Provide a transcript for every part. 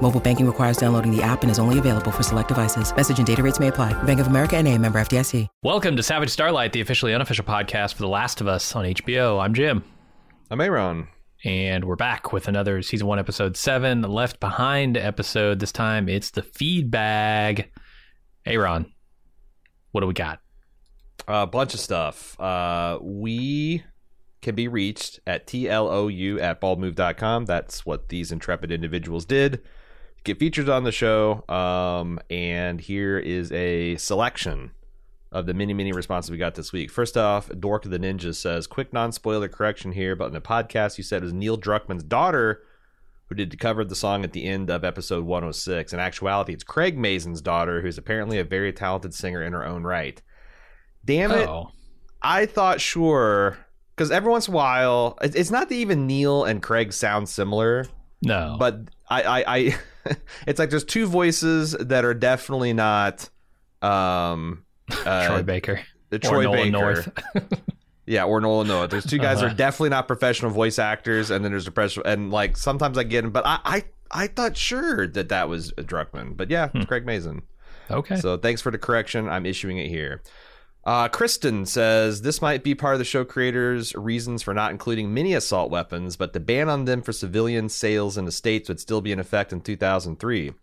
Mobile banking requires downloading the app and is only available for select devices. Message and data rates may apply. Bank of America and a member FDIC. Welcome to Savage Starlight, the officially unofficial podcast for The Last of Us on HBO. I'm Jim. I'm Aaron. And we're back with another season one, episode seven, Left Behind episode. This time it's the feed bag. Aaron, what do we got? A uh, bunch of stuff. Uh, we can be reached at TLOU at baldmove.com. That's what these intrepid individuals did. Get featured on the show. Um, and here is a selection of the many, many responses we got this week. First off, Dork of the Ninja says, quick non spoiler correction here, but in the podcast you said it was Neil Druckmann's daughter who did cover the song at the end of episode 106. In actuality, it's Craig Mazin's daughter, who's apparently a very talented singer in her own right. Damn it. Oh. I thought sure because every once in a while, it's not that even Neil and Craig sound similar. No, but I, I, I it's like there's two voices that are definitely not. Um, uh, Troy Baker, the Troy Nolan Baker. North. yeah, or Nolan North. There's two guys uh-huh. are definitely not professional voice actors, and then there's a professional, and like sometimes I get them, but I, I, I thought sure that that was Druckmann, but yeah, hmm. it's Craig Mazin. Okay. So thanks for the correction. I'm issuing it here. Uh, Kristen says this might be part of the show creators' reasons for not including mini assault weapons, but the ban on them for civilian sales in the states would still be in effect in 2003.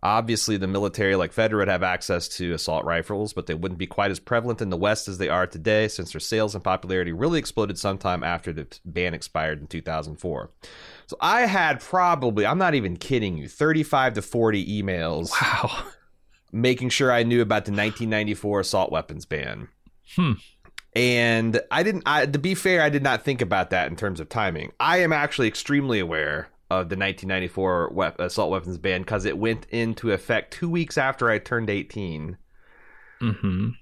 Obviously, the military, like Fedra, would have access to assault rifles, but they wouldn't be quite as prevalent in the West as they are today, since their sales and popularity really exploded sometime after the ban expired in 2004. So I had probably, I'm not even kidding you, 35 to 40 emails. Wow making sure I knew about the 1994 assault weapons ban. Hmm. And I didn't. I, to be fair, I did not think about that in terms of timing. I am actually extremely aware of the 1994 we- assault weapons ban because it went into effect two weeks after I turned 18. Mm-hmm.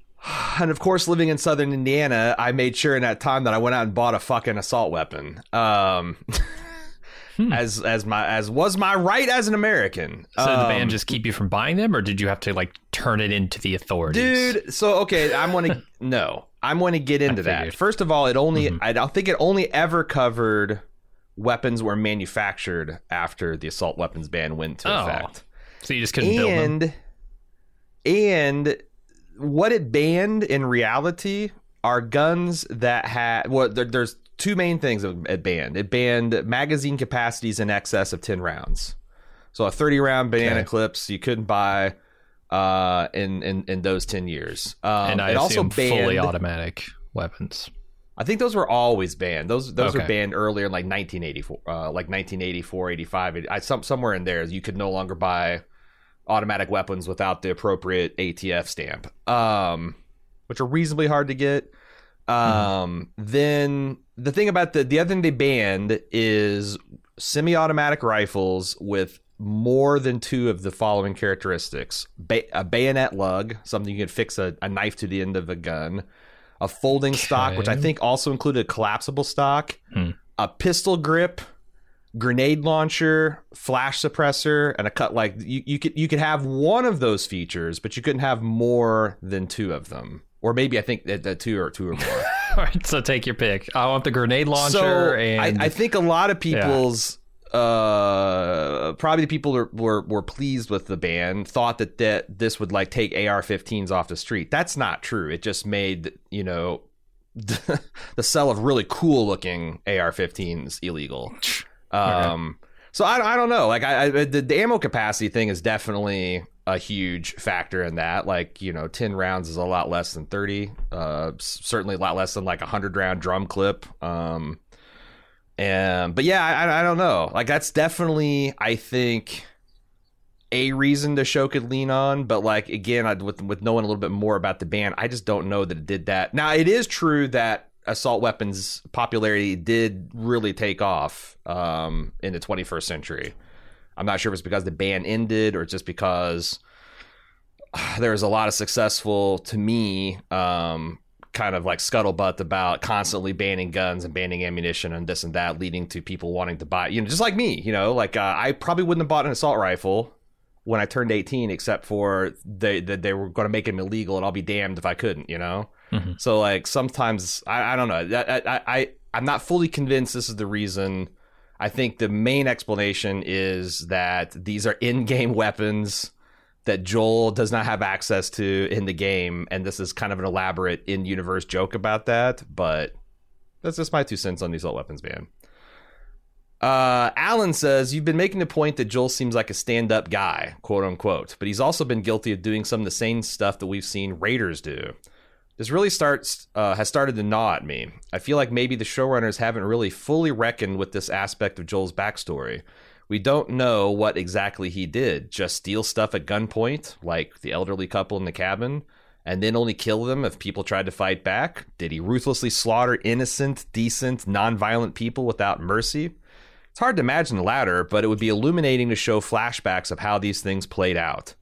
And of course, living in southern Indiana, I made sure in that time that I went out and bought a fucking assault weapon. Um, hmm. as as my as was my right as an American. So um, the ban just keep you from buying them, or did you have to like turn it into the authorities? Dude, so okay, I'm gonna no, I'm going to get into that. First of all, it only mm-hmm. I don't think it only ever covered weapons were manufactured after the assault weapons ban went to oh. effect. So you just couldn't and, build them. And what it banned in reality are guns that had well there, there's two main things it banned. It banned magazine capacities in excess of 10 rounds. So a 30 round banana okay. clips you couldn't buy uh, in, in in those 10 years. Um, and I it also banned fully automatic weapons. I think those were always banned. Those those okay. were banned earlier in like 1984, uh, like 1984, 85. I, some somewhere in there you could no longer buy automatic weapons without the appropriate ATF stamp, um, which are reasonably hard to get. Um, mm-hmm. Then the thing about the the other thing they banned is semi-automatic rifles with more than two of the following characteristics: ba- a bayonet lug, something you can fix a, a, knife to the end of a gun, a folding okay. stock, which I think also included a collapsible stock, hmm. a pistol grip, grenade launcher, flash suppressor, and a cut. Like you, you could you could have one of those features, but you couldn't have more than two of them or maybe I think that, that two or two or more. All right, so take your pick. I want the grenade launcher, so and I, I, think a lot of people's. Yeah. Uh, probably the people were, were were pleased with the ban. Thought that that this would like take AR-15s off the street. That's not true. It just made you know the, the sell of really cool looking AR-15s illegal. Um, okay. so I, I don't know. Like I, I the, the ammo capacity thing is definitely a huge factor in that. Like, you know, 10 rounds is a lot less than 30. Uh, certainly a lot less than like a 100 round drum clip. Um, and, but yeah, I, I don't know. Like, that's definitely, I think, a reason the show could lean on. But like, again, I, with, with knowing a little bit more about the band, I just don't know that it did that. Now, it is true that assault weapons popularity did really take off um, in the 21st century. I'm not sure if it's because the ban ended or just because there was a lot of successful, to me, um, kind of like scuttlebutt about constantly banning guns and banning ammunition and this and that, leading to people wanting to buy, you know, just like me, you know, like uh, I probably wouldn't have bought an assault rifle when I turned 18, except for they they, they were going to make them illegal, and I'll be damned if I couldn't, you know. Mm-hmm. So like sometimes I, I don't know. I, I I I'm not fully convinced this is the reason. I think the main explanation is that these are in-game weapons that Joel does not have access to in the game, and this is kind of an elaborate in-universe joke about that. But that's just my two cents on the assault weapons man. Uh, Alan says you've been making the point that Joel seems like a stand-up guy, quote unquote, but he's also been guilty of doing some of the same stuff that we've seen Raiders do. This really starts uh, has started to gnaw at me. I feel like maybe the showrunners haven't really fully reckoned with this aspect of Joel's backstory. We don't know what exactly he did. Just steal stuff at gunpoint, like the elderly couple in the cabin, and then only kill them if people tried to fight back? Did he ruthlessly slaughter innocent, decent, nonviolent people without mercy? It's hard to imagine the latter, but it would be illuminating to show flashbacks of how these things played out.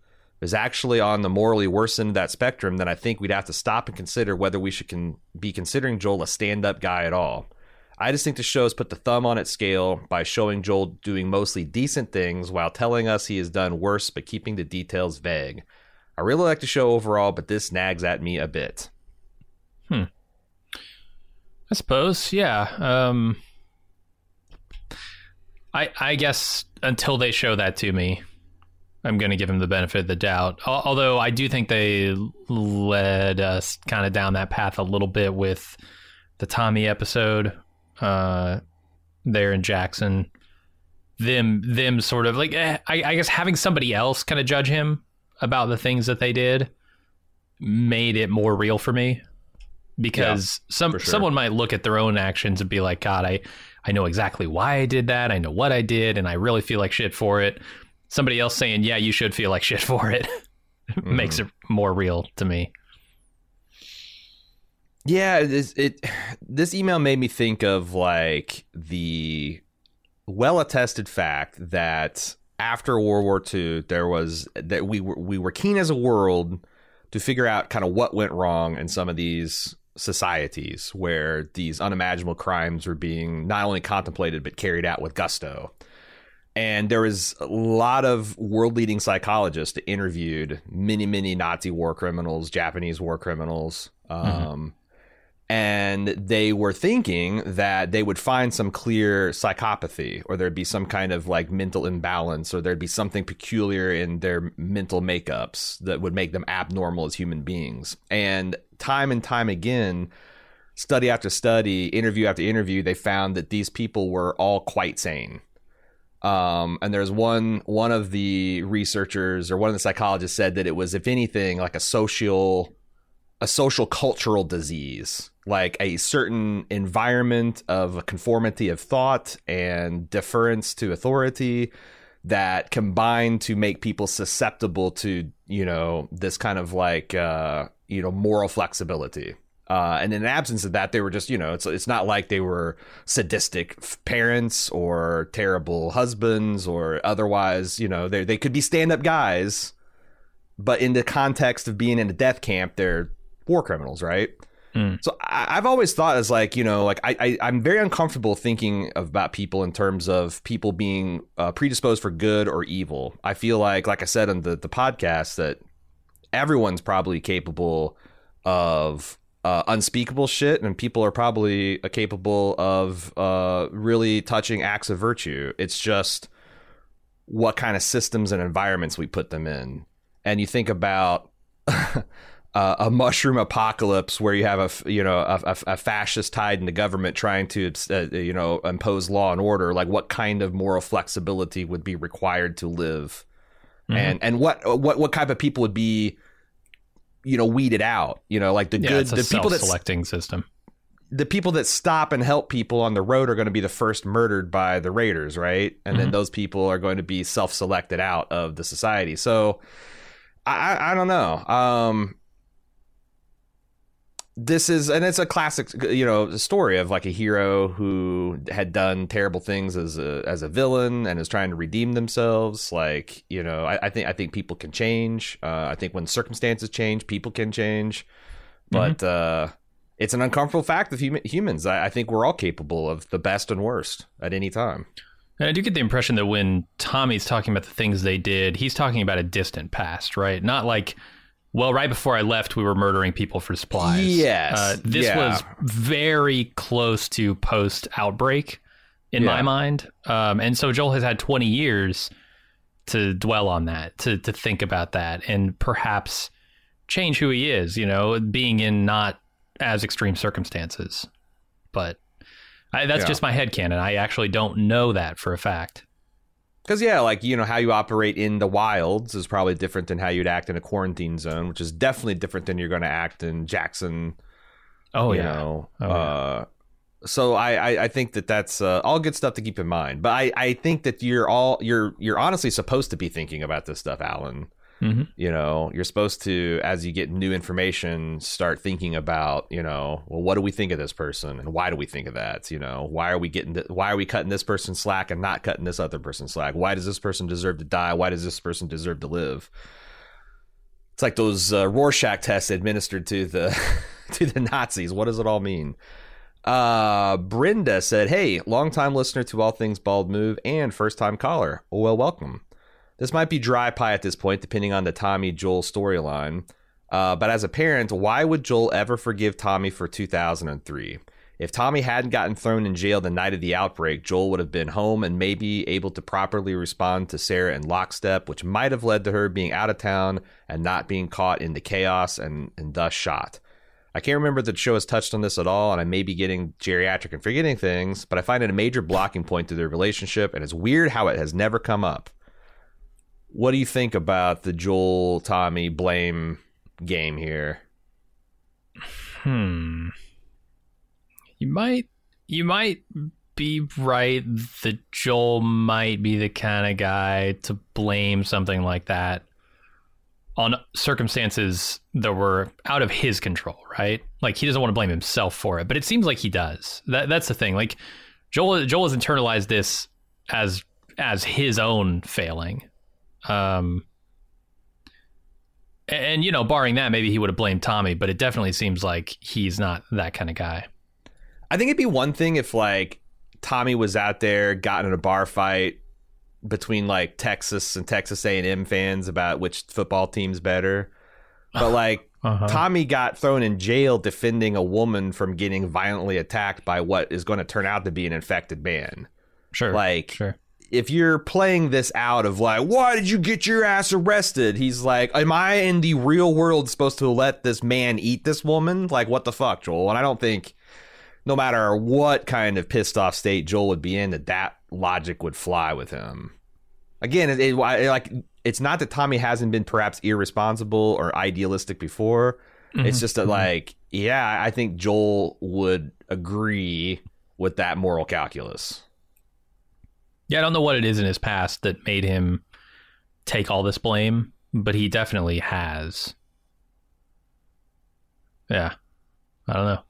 It's actually on the morally worse end of that spectrum, then I think we'd have to stop and consider whether we should con- be considering Joel a stand up guy at all. I just think the show has put the thumb on its scale by showing Joel doing mostly decent things while telling us he has done worse but keeping the details vague. I really like the show overall, but this nags at me a bit. Hmm. I suppose, yeah. Um, I I guess until they show that to me, I'm going to give him the benefit of the doubt. Although I do think they led us kind of down that path a little bit with the Tommy episode uh, there in Jackson. Them, them sort of like, eh, I, I guess having somebody else kind of judge him about the things that they did made it more real for me because yeah, some sure. someone might look at their own actions and be like, God, I, I know exactly why I did that. I know what I did, and I really feel like shit for it. Somebody else saying, Yeah, you should feel like shit for it mm-hmm. makes it more real to me. Yeah, it, it this email made me think of like the well attested fact that after World War II, there was that we were we were keen as a world to figure out kind of what went wrong in some of these societies where these unimaginable crimes were being not only contemplated but carried out with gusto. And there was a lot of world leading psychologists that interviewed many, many Nazi war criminals, Japanese war criminals. Mm-hmm. Um, and they were thinking that they would find some clear psychopathy or there'd be some kind of like mental imbalance or there'd be something peculiar in their mental makeups that would make them abnormal as human beings and time and time again study after study interview after interview they found that these people were all quite sane um, and there's one one of the researchers or one of the psychologists said that it was if anything like a social a social cultural disease like a certain environment of a conformity of thought and deference to authority that combine to make people susceptible to you know this kind of like uh you know moral flexibility uh, and in the absence of that, they were just, you know, it's it's not like they were sadistic parents or terrible husbands or otherwise, you know, they they could be stand up guys, but in the context of being in a death camp, they're war criminals, right? Mm. So I, have always thought as like you know like I, I am very uncomfortable thinking about people in terms of people being uh, predisposed for good or evil. I feel like like I said on the the podcast that everyone's probably capable of uh, unspeakable shit, and people are probably uh, capable of uh, really touching acts of virtue. It's just what kind of systems and environments we put them in, and you think about. uh, a mushroom apocalypse where you have a you know a, a, fascist tied in the government trying to uh, you know impose law and order like what kind of moral flexibility would be required to live mm-hmm. and and what what what type of people would be you know weeded out you know like the yeah, good the people that selecting system the people that stop and help people on the road are going to be the first murdered by the raiders right and mm-hmm. then those people are going to be self-selected out of the society so I, I don't know. Um, this is and it's a classic you know story of like a hero who had done terrible things as a as a villain and is trying to redeem themselves. Like you know i, I think i think people can change. Uh, i think when circumstances change people can change. But mm-hmm. uh, it's an uncomfortable fact of hum- humans. I, I think we're all capable of the best and worst at any time. And I do get the impression that when Tommy's talking about the things they did, he's talking about a distant past, right? Not like well, right before I left, we were murdering people for supplies. Yes. Uh, this yeah. was very close to post outbreak in yeah. my mind. Um, and so Joel has had 20 years to dwell on that, to, to think about that, and perhaps change who he is, you know, being in not as extreme circumstances. But I, that's yeah. just my head canon. I actually don't know that for a fact. Because yeah, like you know how you operate in the wilds is probably different than how you'd act in a quarantine zone, which is definitely different than you're going to act in Jackson. Oh you yeah. Know, oh, uh, So I, I, I think that that's uh, all good stuff to keep in mind. But I, I think that you're all you're you're honestly supposed to be thinking about this stuff, Alan. Mm-hmm. You know, you're supposed to, as you get new information, start thinking about, you know, well, what do we think of this person, and why do we think of that? You know, why are we getting, why are we cutting this person slack and not cutting this other person slack? Why does this person deserve to die? Why does this person deserve to live? It's like those uh, Rorschach tests administered to the to the Nazis. What does it all mean? Uh, Brenda said, "Hey, longtime listener to All Things Bald Move and first time caller. Well, welcome." This might be dry pie at this point, depending on the Tommy Joel storyline. Uh, but as a parent, why would Joel ever forgive Tommy for 2003? If Tommy hadn't gotten thrown in jail the night of the outbreak, Joel would have been home and maybe able to properly respond to Sarah in lockstep, which might have led to her being out of town and not being caught in the chaos and, and thus shot. I can't remember that the show has touched on this at all, and I may be getting geriatric and forgetting things, but I find it a major blocking point to their relationship, and it's weird how it has never come up. What do you think about the Joel Tommy blame game here? Hmm. You might you might be right that Joel might be the kind of guy to blame something like that on circumstances that were out of his control, right? Like he doesn't want to blame himself for it, but it seems like he does. That that's the thing. Like Joel Joel has internalized this as as his own failing, um, and you know, barring that, maybe he would have blamed Tommy, but it definitely seems like he's not that kind of guy. I think it'd be one thing if like Tommy was out there, got in a bar fight between like Texas and Texas A&M fans about which football team's better. But like uh-huh. Tommy got thrown in jail defending a woman from getting violently attacked by what is going to turn out to be an infected man. Sure. Like sure if you're playing this out of like, why did you get your ass arrested? He's like, am I in the real world supposed to let this man eat this woman? Like, what the fuck, Joel? And I don't think, no matter what kind of pissed off state Joel would be in, that that logic would fly with him. Again, it, it, like it's not that Tommy hasn't been perhaps irresponsible or idealistic before. Mm-hmm. It's just that, mm-hmm. like, yeah, I think Joel would agree with that moral calculus. Yeah, I don't know what it is in his past that made him take all this blame, but he definitely has. Yeah. I don't know.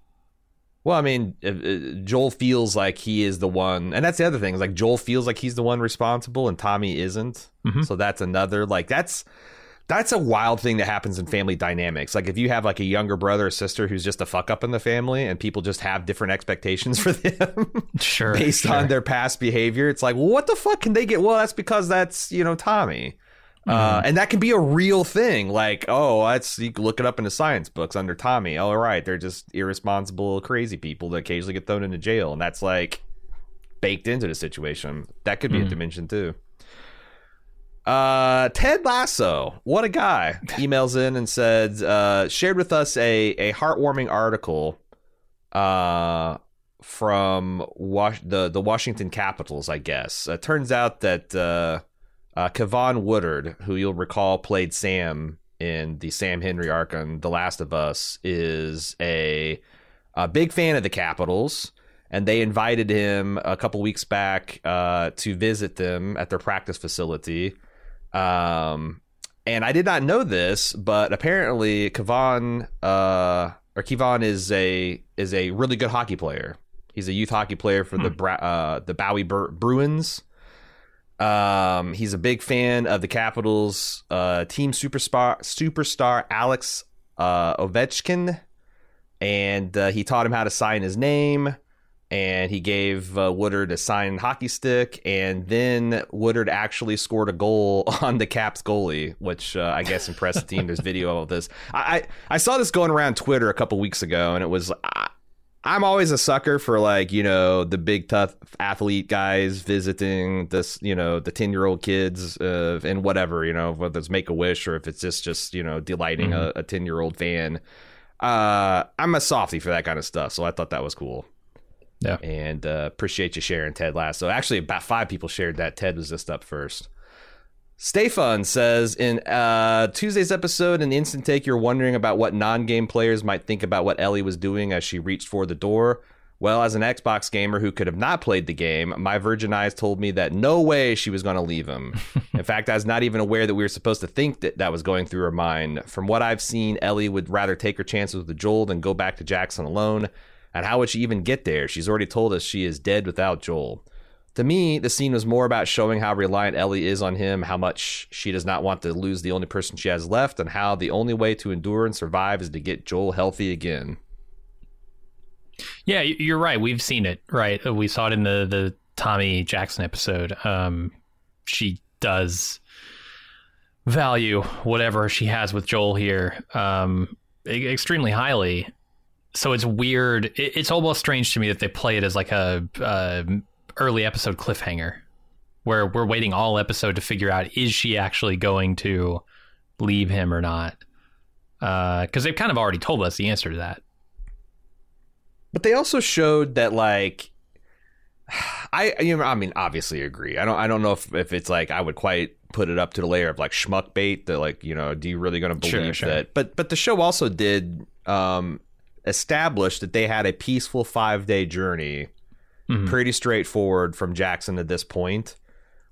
Well, I mean, Joel feels like he is the one, and that's the other thing. Is like Joel feels like he's the one responsible, and Tommy isn't. Mm-hmm. So that's another like that's that's a wild thing that happens in family dynamics. Like if you have like a younger brother or sister who's just a fuck up in the family and people just have different expectations for them sure based sure. on their past behavior, it's like, well, what the fuck can they get? Well, that's because that's, you know, Tommy. Uh, mm-hmm. Uh, and that can be a real thing. Like, oh, that's you can look it up in the science books under Tommy. All right, they're just irresponsible, crazy people that occasionally get thrown into jail, and that's like baked into the situation. That could be mm-hmm. a dimension too. Uh, Ted Lasso, what a guy! Emails in and said, uh, shared with us a a heartwarming article, uh, from Was- the the Washington Capitals. I guess it turns out that uh, uh, Keivonn Woodard, who you'll recall played Sam in the Sam Henry arc on The Last of Us, is a a big fan of the Capitals and they invited him a couple weeks back uh, to visit them at their practice facility. Um, and I did not know this, but apparently Keivonn uh, or Keivonn is a is a really good hockey player. He's a youth hockey player for hmm. the Bra- uh, the Bowie Bur- Bruins. Um, he's a big fan of the Capitals uh, team superstar superstar Alex uh, Ovechkin, and uh, he taught him how to sign his name. And he gave uh, Woodard a signed hockey stick, and then Woodard actually scored a goal on the Caps goalie, which uh, I guess impressed the team. There's video of this. I, I, I saw this going around Twitter a couple weeks ago, and it was I'm always a sucker for like you know the big tough athlete guys visiting this you know the ten year old kids uh, and whatever you know whether it's Make a Wish or if it's just just you know delighting mm-hmm. a ten year old fan. Uh, I'm a softy for that kind of stuff, so I thought that was cool. Yeah, and uh, appreciate you sharing Ted Lasso. So actually, about five people shared that. Ted was just up first. Stay Fun says in uh, Tuesday's episode, in the instant take, you're wondering about what non game players might think about what Ellie was doing as she reached for the door. Well, as an Xbox gamer who could have not played the game, my virgin eyes told me that no way she was going to leave him. In fact, I was not even aware that we were supposed to think that that was going through her mind. From what I've seen, Ellie would rather take her chances with Joel than go back to Jackson alone. And how would she even get there? She's already told us she is dead without Joel. To me, the scene was more about showing how reliant Ellie is on him, how much she does not want to lose the only person she has left, and how the only way to endure and survive is to get Joel healthy again. Yeah, you're right. We've seen it, right? We saw it in the the Tommy Jackson episode. Um, she does value whatever she has with Joel here um, extremely highly. So it's weird. It's almost strange to me that they play it as like a, a early episode cliffhanger where we're waiting all episode to figure out is she actually going to leave him or not because uh, they've kind of already told us the answer to that but they also showed that like I you know I mean obviously agree. I don't I don't know if, if it's like I would quite put it up to the layer of like schmuck bait that like you know do you really going to believe sure, sure. that but but the show also did um establish that they had a peaceful 5 day journey mm-hmm. pretty straightforward from Jackson to this point,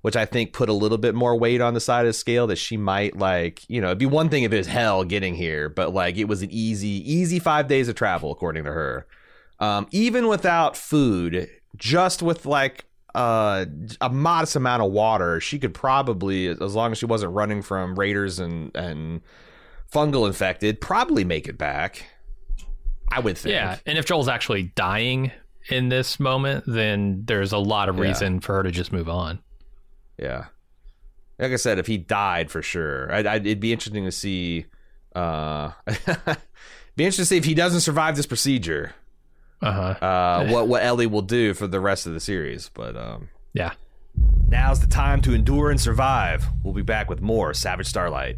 which I think put a little bit more weight on the side of the scale that she might like, you know, it'd be one thing if it was hell getting here, but like it was an easy, easy five days of travel, according to her. Um, even without food, just with like uh, a modest amount of water, she could probably, as long as she wasn't running from raiders and and fungal infected, probably make it back. I would think. Yeah, and if Joel's actually dying in this moment, then there's a lot of reason yeah. for her to just move on. Yeah. Like I said, if he died for sure, I'd, I'd, it'd be interesting to see. Uh, be interesting to see if he doesn't survive this procedure. Uh-huh. Uh, what what Ellie will do for the rest of the series, but um, yeah. Now's the time to endure and survive. We'll be back with more Savage Starlight.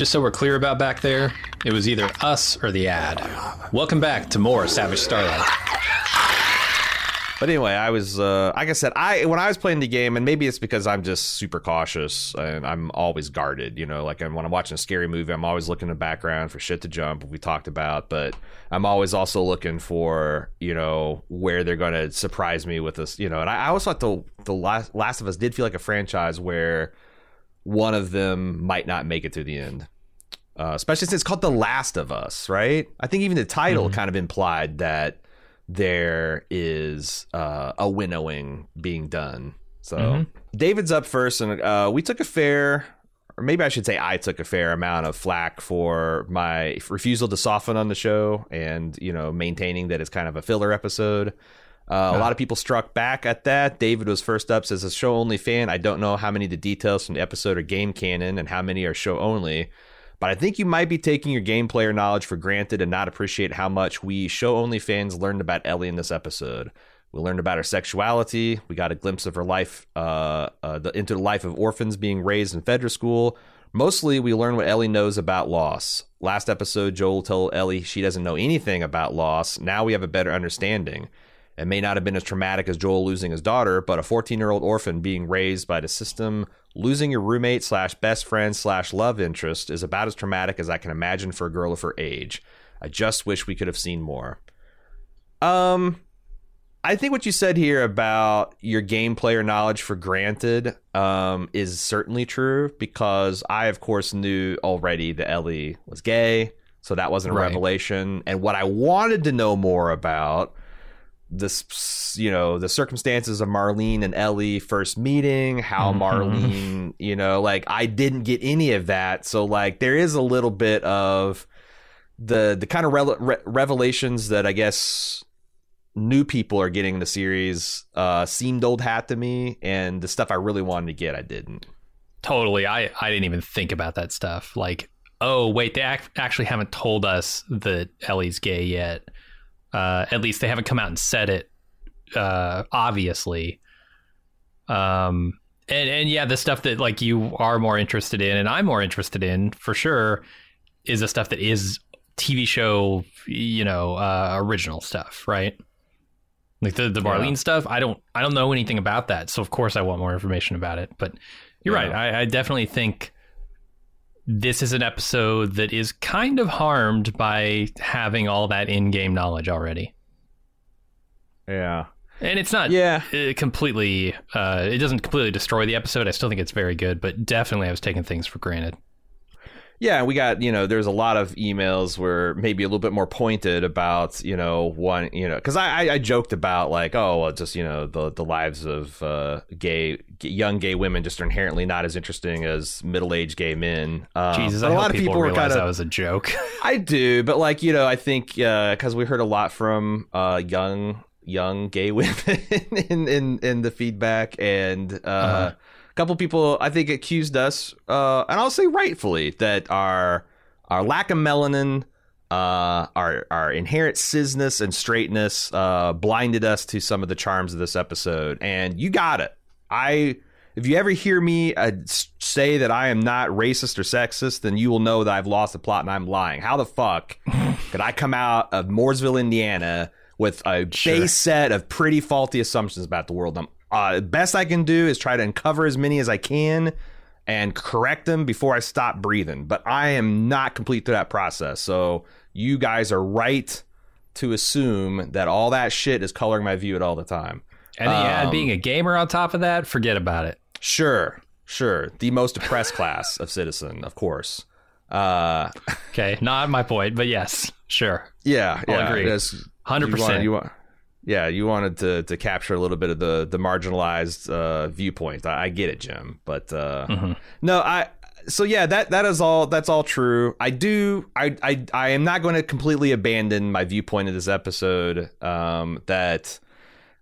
Just so we're clear about back there, it was either us or the ad. Welcome back to more Savage Starlight. But anyway, I was, uh, like I said, I when I was playing the game, and maybe it's because I'm just super cautious and I'm always guarded. You know, like when I'm watching a scary movie, I'm always looking in the background for shit to jump. We talked about, but I'm always also looking for you know where they're going to surprise me with this. You know, and I, I always thought the the last Last of Us did feel like a franchise where one of them might not make it to the end. Uh, especially since it's called The Last of Us, right? I think even the title kind of implied that there is uh, a winnowing being done. So David's up first, and uh, we took a fair, or maybe I should say I took a fair amount of flack for my refusal to soften on the show, and you know maintaining that it's kind of a filler episode. Uh, A lot of people struck back at that. David was first up, says a show only fan. I don't know how many of the details from the episode are game canon and how many are show only. But I think you might be taking your game player knowledge for granted and not appreciate how much we show only fans learned about Ellie in this episode. We learned about her sexuality. We got a glimpse of her life, uh, uh, the, into the life of orphans being raised in Fedra school. Mostly, we learn what Ellie knows about loss. Last episode, Joel told Ellie she doesn't know anything about loss. Now we have a better understanding. It may not have been as traumatic as Joel losing his daughter, but a 14 year old orphan being raised by the system, losing your roommate slash best friend slash love interest is about as traumatic as I can imagine for a girl of her age. I just wish we could have seen more. Um, I think what you said here about your game player knowledge for granted um, is certainly true because I, of course, knew already that Ellie was gay, so that wasn't a Right. revelation. And what I wanted to know more about this, you know, the circumstances of Marlene and Ellie first meeting, how Marlene, you know, like I didn't get any of that. So like there is a little bit of the the kind of rele- re- revelations that I guess new people are getting in the series uh, seemed old hat to me, and the stuff I really wanted to get, I didn't. Totally. I, I didn't even think about that stuff. Like, oh, wait, they ac- actually haven't told us that Ellie's gay yet. Uh, at least they haven't come out and said it, uh, obviously. Um, and, and yeah, the stuff that like you are more interested in and I'm more interested in for sure is the stuff that is TV show, you know, uh, original stuff, right? Like the the Marlene stuff, I don't I don't know anything about that, so of course I want more information about it. But you're Yeah. right. I, I definitely think this is an episode that is kind of harmed by having all that in-game knowledge already. Yeah. And it's not Yeah. uh, completely uh, it doesn't completely destroy the episode. I still think it's very good, but definitely I was taking things for granted. Yeah, we got, you know, there's a lot of emails where maybe a little bit more pointed about, you know, one, you know, because I, I, I joked about like, oh, well, just, you know, the, the lives of uh, gay, young gay women just are inherently not as interesting as middle aged gay men. Um, Jesus, a lot of people, people were realize kind that of, was a joke. I do, but like, you know, I think because we heard a lot from uh, young, young gay women in, in, in the feedback and, uh, Uh-huh. Couple people I think accused us, uh, and I'll say rightfully, that our our lack of melanin, uh, our our inherent cisness and straightness, uh, blinded us to some of the charms of this episode. And you got it. I if you ever hear me uh, say that I am not racist or sexist, then you will know that I've lost the plot and I'm lying. How the fuck could I come out of Mooresville, Indiana, with a base set of pretty faulty assumptions about the world? I'm, uh, the best I can do is try to uncover as many as I can and correct them before I stop breathing. But I am not complete through that process. So you guys are right. to assume that all that shit is coloring my view at all the time. And you add being a gamer on top of that, forget about it. Sure, sure. The most oppressed class of citizen, of course. Uh, Okay, not my point, but yes, sure. yeah, I'll yeah. agree. 100%. You wanted, you want, yeah, you wanted to to capture a little bit of the the marginalized uh, viewpoint. I, I get it, Jim, but uh, Mm-hmm. no, I. So yeah, that that is all. That's all true. I do. I I I am not going to completely abandon my viewpoint of this episode. Um, that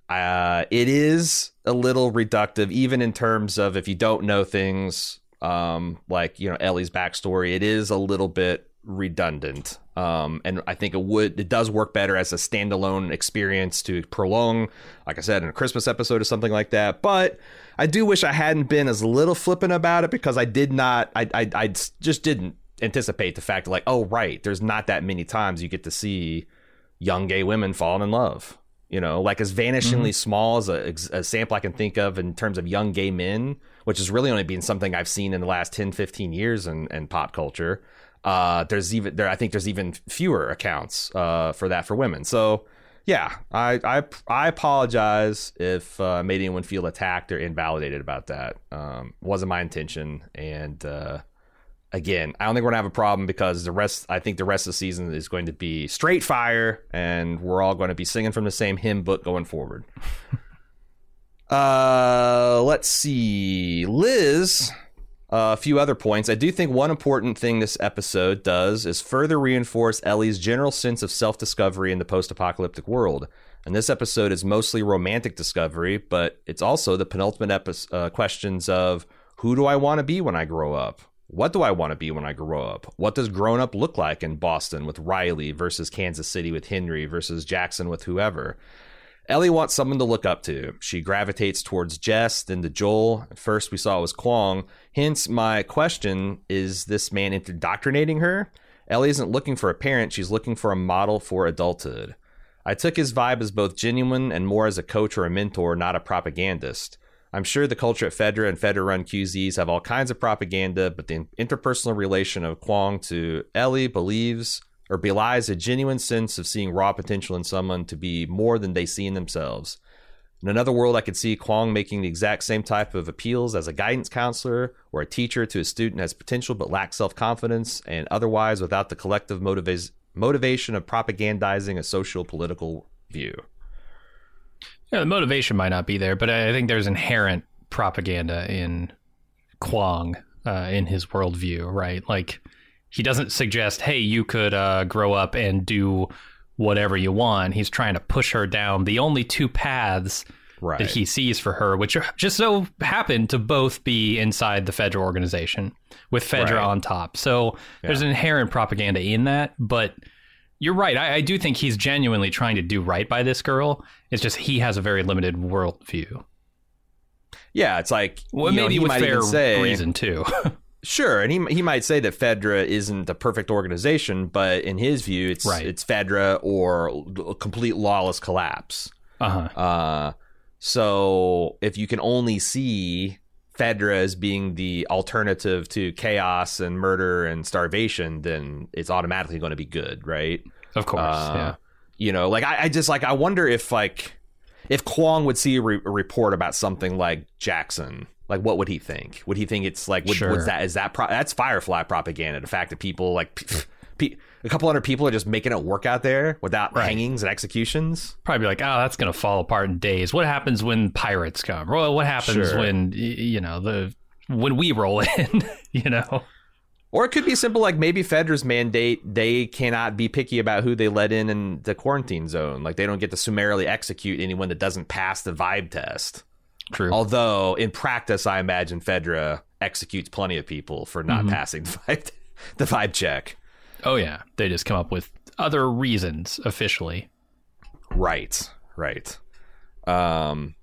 uh, it is a little reductive, even in terms of if you don't know things, um, like you know Ellie's backstory. It is a little bit redundant, um, and I think it would it does work better as a standalone experience to prolong, like I said, in a Christmas episode or something like that. But I do wish I hadn't been as little flippant about it because I did not, I I, I just didn't anticipate the fact like, oh right, there's not that many times you get to see young gay women falling in love. You know, like as vanishingly small as a, a sample I can think of in terms of young gay men, which has really only been something I've seen in the last 10, 15 years in, in pop culture. Uh, there's even there, I think there's even fewer accounts uh, for that for women. So yeah, I I, I apologize if uh, made anyone feel attacked or invalidated about that. Um, wasn't my intention, and uh, again, I don't think we're gonna have a problem because the rest. I think the rest of the season is going to be straight fire, and we're all going to be singing from the same hymn book going forward. uh, let's see, Liz. Uh, a few other points. I do think one important thing this episode does is further reinforce Ellie's general sense of self discovery in the post apocalyptic world. And this episode is mostly romantic discovery, but it's also the penultimate epi- uh, questions of who do I want to be when I grow up? What do I want to be when I grow up? What does grown up look like in Boston with Riley versus Kansas City with Henry versus Jackson with whoever? Ellie wants someone to look up to. She gravitates towards Tess, then to Joel. At first, we saw it was Kwong. Hence, my question is this man indoctrinating her? Ellie isn't looking for a parent, she's looking for a model for adulthood. I took his vibe as both genuine and more as a coach or a mentor, not a propagandist. I'm sure the culture at Fedra and Fedra run QZs have all kinds of propaganda, but the interpersonal relation of Kwong to Ellie believes or belies a genuine sense of seeing raw potential in someone to be more than they see in themselves. In another world, I could see Kwong making the exact same type of appeals as a guidance counselor or a teacher to a student has potential but lacks self confidence, and otherwise without the collective motiva- motivation of propagandizing a social political view. Yeah, the motivation might not be there, but I think there's inherent propaganda in Kwong uh, in his worldview, right? Like he doesn't suggest, "Hey, you could uh, grow up and do whatever you want." He's trying to push her down the only two paths Right. that he sees for her, which just so happen to both be inside the Fedra organization with Fedra Right. on top. So there's an inherent propaganda in that, but you're right. I, I do think he's genuinely trying to do right by this girl. It's just he has a very limited worldview. Yeah, it's like Well, know, maybe he with might fair say, reason too. Sure, and he he might say that Fedra isn't a perfect organization, but in his view, it's Right. it's Fedra or a complete lawless collapse. uh huh. Uh, so if you can only see Fedra as being the alternative to chaos and murder and starvation, then it's automatically going to be good, right? Of course. Uh, yeah. You know, like I, I just like I wonder if like if Kwong would see a, re- a report about something like Jackson, like what would he think? Would he think it's like would, Sure. that is that pro- that's Firefly propaganda? The fact that people like p- mm. p- a couple hundred people are just making it work out there without Right. hangings and executions. Probably like, oh, that's going to fall apart in days. What happens when pirates come? Well, what happens Sure. when y- you know the when we roll in? you know. Or it could be simple like maybe Fedra's mandate they cannot be picky about who they let in in the quarantine zone. Like they don't get to summarily execute anyone that doesn't pass the vibe test. True. Although in practice, I imagine Fedra executes plenty of people for not Mm-hmm. passing the vibe, the vibe check. oh yeah, they just come up with other reasons officially. Right, right. Um,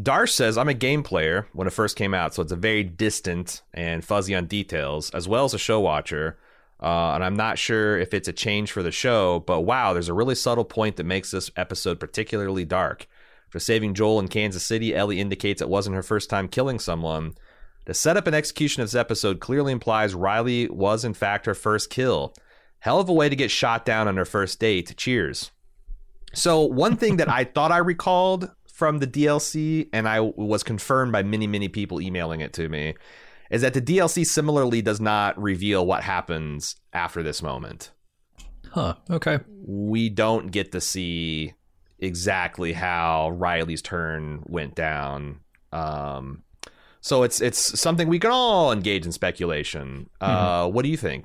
Darsh says, I'm a game player when it first came out, so it's a very distant and fuzzy on details, as well as a show watcher. Uh, and I'm not sure if it's a change for the show, but wow, there's a really subtle point that makes this episode particularly dark. For saving Joel in Kansas City, Ellie indicates it wasn't her first time killing someone. The setup and execution of this episode clearly implies Riley was, in fact, her first kill. Hell of a way to get shot down on her first date. Cheers. So one thing that I thought I recalled from the DLC, and I was confirmed by many, many people emailing it to me, is that the DLC similarly does not reveal what happens after this moment. Huh. Okay. We don't get to see exactly how Riley's turn went down. Um, so it's it's something we can all engage in speculation. Uh, mm-hmm. What do you think?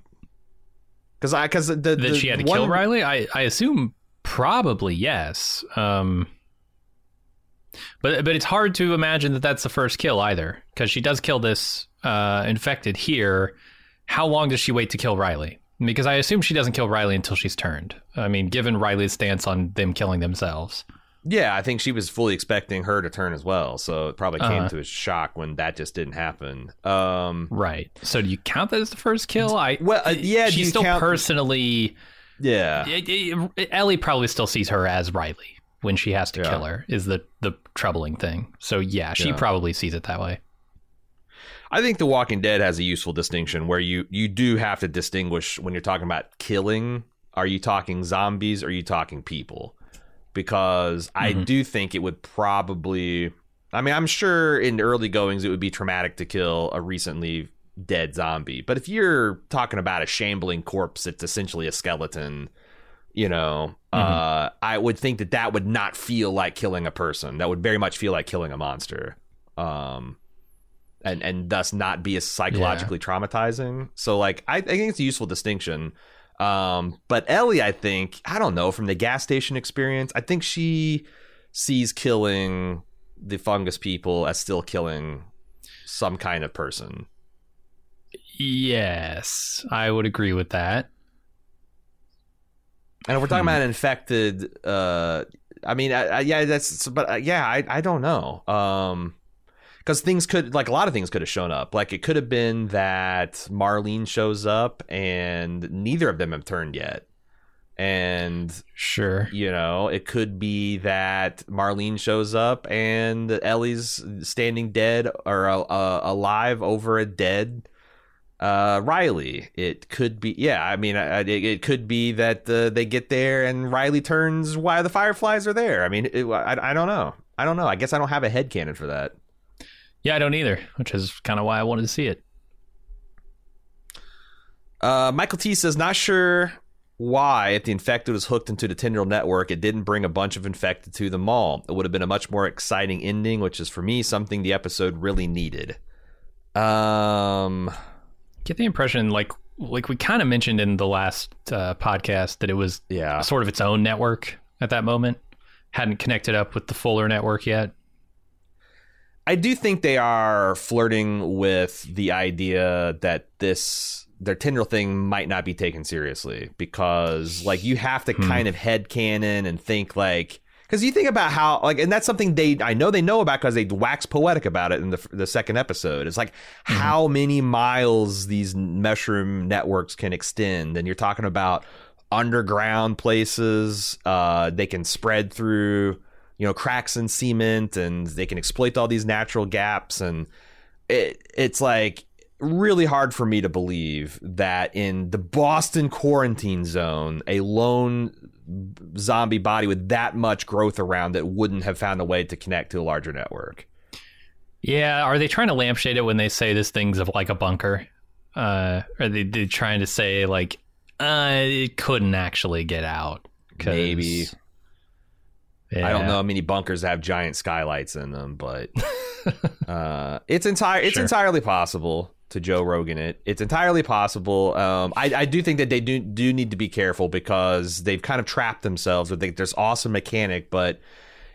Because I because the, that the she had to one... kill Riley. I I assume probably yes. Um, but but it's hard to imagine that that's the first kill either because she does kill this uh, infected here. How long does she wait to kill Riley? Because I assume she doesn't kill Riley until she's turned. I mean, given Riley's stance on them killing themselves. Yeah, I think she was fully expecting her to turn as well, so it probably came uh to a shock when that just didn't happen. Um, right. So do you count that as the first kill? I well, uh, yeah. She still count... personally. Yeah. Ellie probably still sees her as Riley when she has to yeah. kill her. Is the the troubling thing. So yeah, she yeah. probably sees it that way. I think The Walking Dead has a useful distinction where you you do have to distinguish when you're talking about killing. Are you talking zombies? Or are you talking people? Because mm-hmm. I do think it would probably. I mean, I'm sure in early goings it would be traumatic to kill a recently dead zombie. But if you're talking about a shambling corpse, it's essentially a skeleton. You know, mm-hmm. uh, I would think that that would not feel like killing a person. That would very much feel like killing a monster. Um, and and thus not be as psychologically yeah. traumatizing. So like I, I, think it's a useful distinction. Um, but Ellie, I think I don't know from the gas station experience, I think she sees killing the fungus people as still killing some kind of person. Yes, I would agree with that. And if we're talking hmm. about infected, uh, I mean, I, I, yeah, that's, but uh, yeah, I, I don't know. Um, because things could like a lot of things could have shown up like it could have been that marlene shows up and neither of them have turned yet and sure you know it could be that marlene shows up and ellie's standing dead or uh, uh, alive over a dead uh, Riley. It could be, yeah. I mean, it, it could be that uh, they get there and Riley turns why the Fireflies are there. I mean, it, I, I don't know. I don't know. I guess I don't have a head canon for that. Yeah, I don't either, which is kind of why I wanted to see it. Uh, Michael T says, not sure why, if the infected was hooked into the Tendril network, it didn't bring a bunch of infected to the mall. It would have been a much more exciting ending, which is for me something the episode really needed. Um, get the impression like like we kind of mentioned in the last uh, podcast that it was yeah sort of its own network at that moment, hadn't connected up with the Fuller network yet. I do think they are flirting with the idea that this their Tendril thing might not be taken seriously because like you have to hmm. kind of head canon and think like because you think about how like and that's something they I know they know about because they wax poetic about it in the the second episode. It's like mm-hmm. how many miles these mushroom networks can extend, and you're talking about underground places. Uh, they can spread through you know cracks in cement and they can exploit all these natural gaps and it it's like really hard for me to believe that in the Boston quarantine zone a lone zombie body with that much growth around it wouldn't have found a way to connect to a larger network. Yeah, are they trying to lampshade it when they say this thing's of like a bunker? Uh, are they, they trying to say like uh, it couldn't actually get out? Maybe yeah. I don't know how many bunkers have giant skylights in them, but uh, it's entire it's sure. entirely possible to Joe Rogan it. It's entirely possible. Um, I, I, do think that they do do need to be careful because they've kind of trapped themselves with like, there's awesome mechanic, but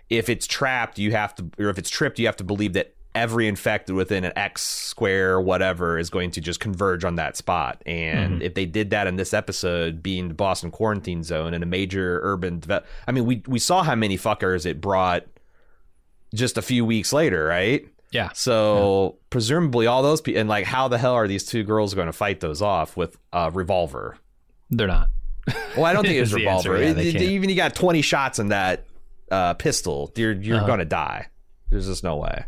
if it's trapped, you have to, or if it's tripped, you have to believe that every infected within an X square, whatever, is going to just converge on that spot. And mm-hmm. if they did that in this episode, being the Boston quarantine zone and a major urban, I mean, we we saw how many fuckers it brought just a few weeks later, right? Yeah. So yeah. presumably all those people, and like, how the hell are these two girls going to fight those off with a revolver? They're not. Well, I don't think it's revolver. Yeah, it, even you got twenty shots in that uh, pistol, you're you're uh-huh. going to die. There's just no way.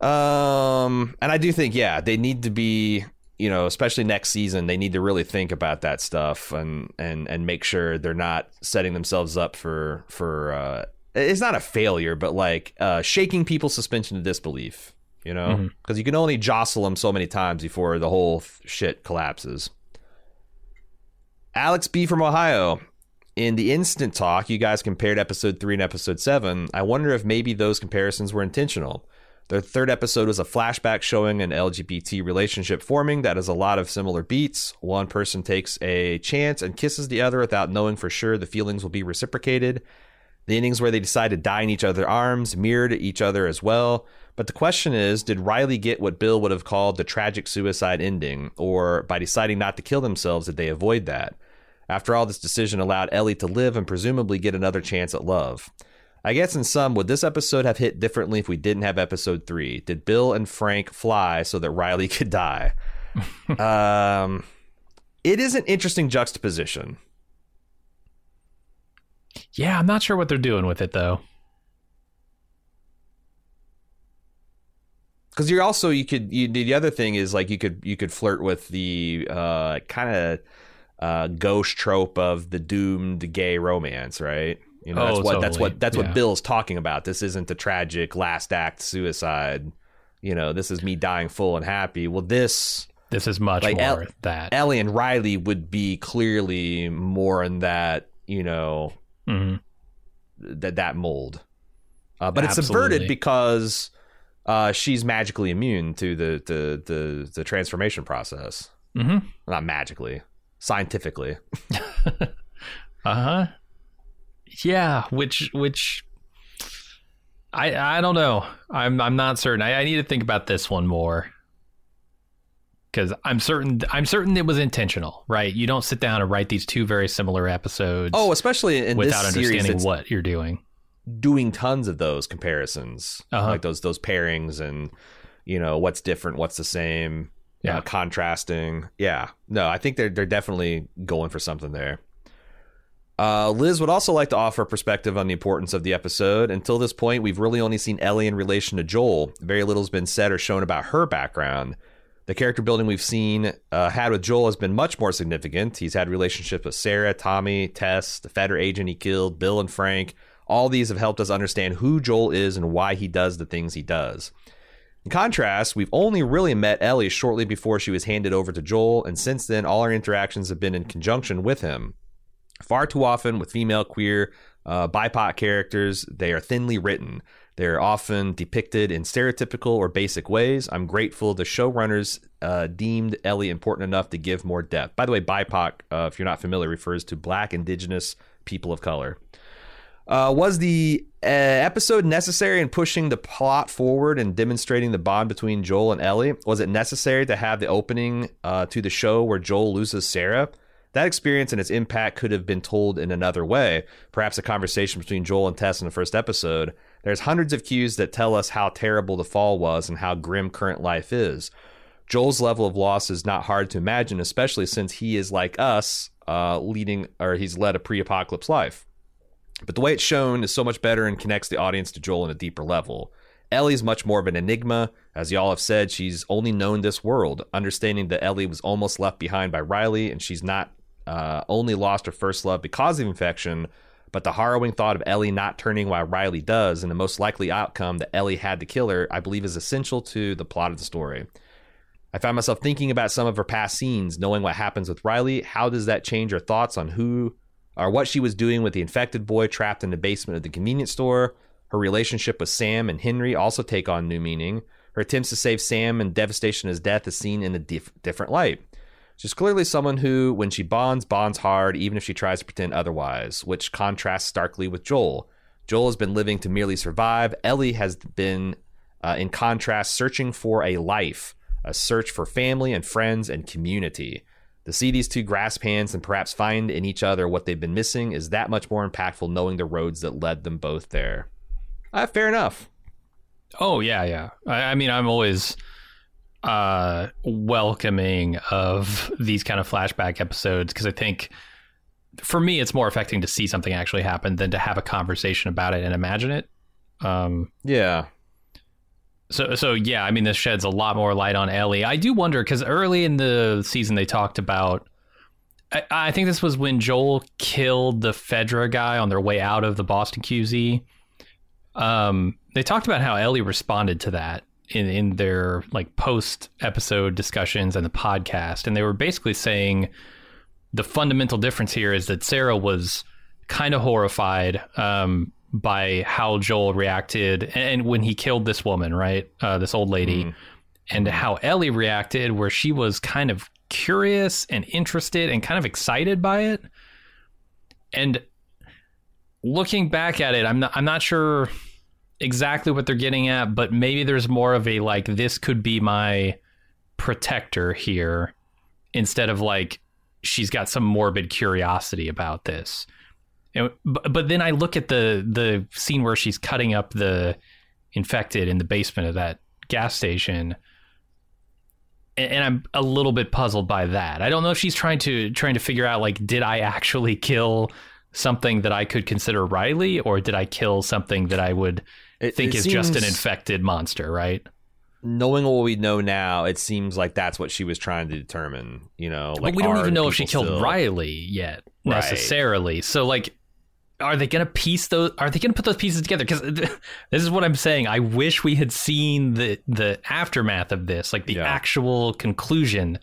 Um, and I do think, yeah, they need to be you know, especially next season, they need to really think about that stuff and and and make sure they're not setting themselves up for for uh, it's not a failure, but like uh, shaking people's suspension of disbelief. You know, because mm-hmm. you can only jostle them so many times before the whole shit collapses. Alex B from Ohio. In the instant talk, you guys compared episode three and episode seven. I wonder if maybe those comparisons were intentional. The third episode was a flashback showing an LGBT relationship forming that has a lot of similar beats. One person takes a chance and kisses the other without knowing for sure the feelings will be reciprocated. The endings where they decide to die in each other's arms mirrored each other as well. But the question is did Riley get what Bill would have called the tragic suicide ending? Or by deciding not to kill themselves, did they avoid that? After all, this decision allowed Ellie to live and presumably get another chance at love. I guess in sum, would this episode have hit differently if we didn't have episode three? Did Bill and Frank fly so that Riley could die? um, it is an interesting juxtaposition. Yeah, I'm not sure what they're doing with it though. Because you're also you could you, the other thing is like you could you could flirt with the uh, kind of uh, ghost trope of the doomed gay romance, right? You know, oh, that's what totally. that's what that's what Bill's talking about. This isn't the tragic last act suicide. You know, this is me dying full and happy. Well, this this is much like more El- that Ellie and Riley would be clearly more in that you know mm-hmm. that that mold. Uh, but Absolutely. it's subverted because uh, she's magically immune to the the the, the transformation process. Mm-hmm. Not magically, scientifically. uh huh. Yeah, which which I I don't know. I'm I'm not certain. I, I need to think about this one more because I'm certain I'm certain it was intentional, right? You don't sit down and write these two very similar episodes. Oh, especially in without understanding what you're doing. Doing tons of those comparisons, uh-huh. like those those pairings, and you know what's different, what's the same, yeah, uh, contrasting. Yeah, no, I think they're they're definitely going for something there. Uh, Liz would also like to offer a perspective on the importance of the episode. Until this point, we've really only seen Ellie in relation to Joel. Very little's been said or shown about her background. The character building we've seen uh, had with Joel has been much more significant. He's had relationships with Sarah, Tommy, Tess, the Fedra agent he killed, Bill, and Frank. All these have helped us understand who Joel is and why he does the things he does. In contrast, we've only really met Ellie shortly before she was handed over to Joel, and since then, all our interactions have been in conjunction with him. Far too often with female, queer, uh, BIPOC characters, they are thinly written. They're often depicted in stereotypical or basic ways. I'm grateful the showrunners uh, deemed Ellie important enough to give more depth. By the way, BIPOC, uh, if you're not familiar, refers to Black, Indigenous people of color. Uh, was the uh, episode necessary in pushing the plot forward and demonstrating the bond between Joel and Ellie? Was it necessary to have the opening uh, to the show where Joel loses Sarah? That experience and its impact could have been told in another way, perhaps a conversation between Joel and Tess in the first episode. There's hundreds of cues that tell us how terrible the fall was and how grim current life is. Joel's level of loss is not hard to imagine, especially since he is like us, uh, leading or he's led a pre-apocalypse life. But the way it's shown is so much better and connects the audience to Joel on a deeper level. Ellie's much more of an enigma. As y'all have said, she's only known this world. Understanding that Ellie was almost left behind by Riley and she's not uh, only lost her first love because of infection, but the harrowing thought of Ellie not turning while Riley does, and the most likely outcome that Ellie had to kill her, I believe is essential to the plot of the story. I found myself thinking about some of her past scenes, knowing what happens with Riley. How does that change her thoughts on who or what she was doing with the infected boy trapped in the basement of the convenience store? Her relationship with Sam and Henry also take on new meaning. Her attempts to save Sam and devastation his death is seen in a dif- different light. She's clearly someone who, when she bonds, bonds hard, even if she tries to pretend otherwise, which contrasts starkly with Joel. Joel has been living to merely survive. Ellie has been, uh, in contrast, searching for a life, a search for family and friends and community. To see these two grasp hands and perhaps find in each other what they've been missing is that much more impactful knowing the roads that led them both there. Uh, fair enough. Oh, yeah, yeah. I, I mean, I'm always uh, welcoming of these kind of flashback episodes because I think for me it's more affecting to see something actually happen than to have a conversation about it and imagine it. Um, yeah. So, so yeah, I mean, this sheds a lot more light on Ellie. I do wonder because early in the season they talked about. I, I, think this was when Joel killed the Fedra guy on their way out of the Boston QZ. Um, they talked about how Ellie responded to that in in their like post episode discussions and the podcast, and they were basically saying the fundamental difference here is that Sarah was kind of horrified um, by how Joel reacted and when he killed this woman, right? Uh, this old lady, mm. and how Ellie reacted, where she was kind of curious and interested and kind of excited by it. And looking back at it, I'm not, I'm not sure exactly what they're getting at, but maybe there's more of a like, this could be my protector here instead of like, she's got some morbid curiosity about this. And, but, but then I look at the the scene where she's cutting up the infected in the basement of that gas station, and, I'm a little bit puzzled by that. I don't know if she's trying to trying to figure out like, did I actually kill something that I could consider Riley, or did I kill something that I would it, think it is just an infected monster? Right knowing what we know now, it seems like that's what she was trying to determine. You know, like but we don't even know if she killed still... Riley yet necessarily. Right. So like are they going to piece those are they going to put those pieces together because this is what i'm saying i wish we had seen the the aftermath of this like the yeah. actual conclusion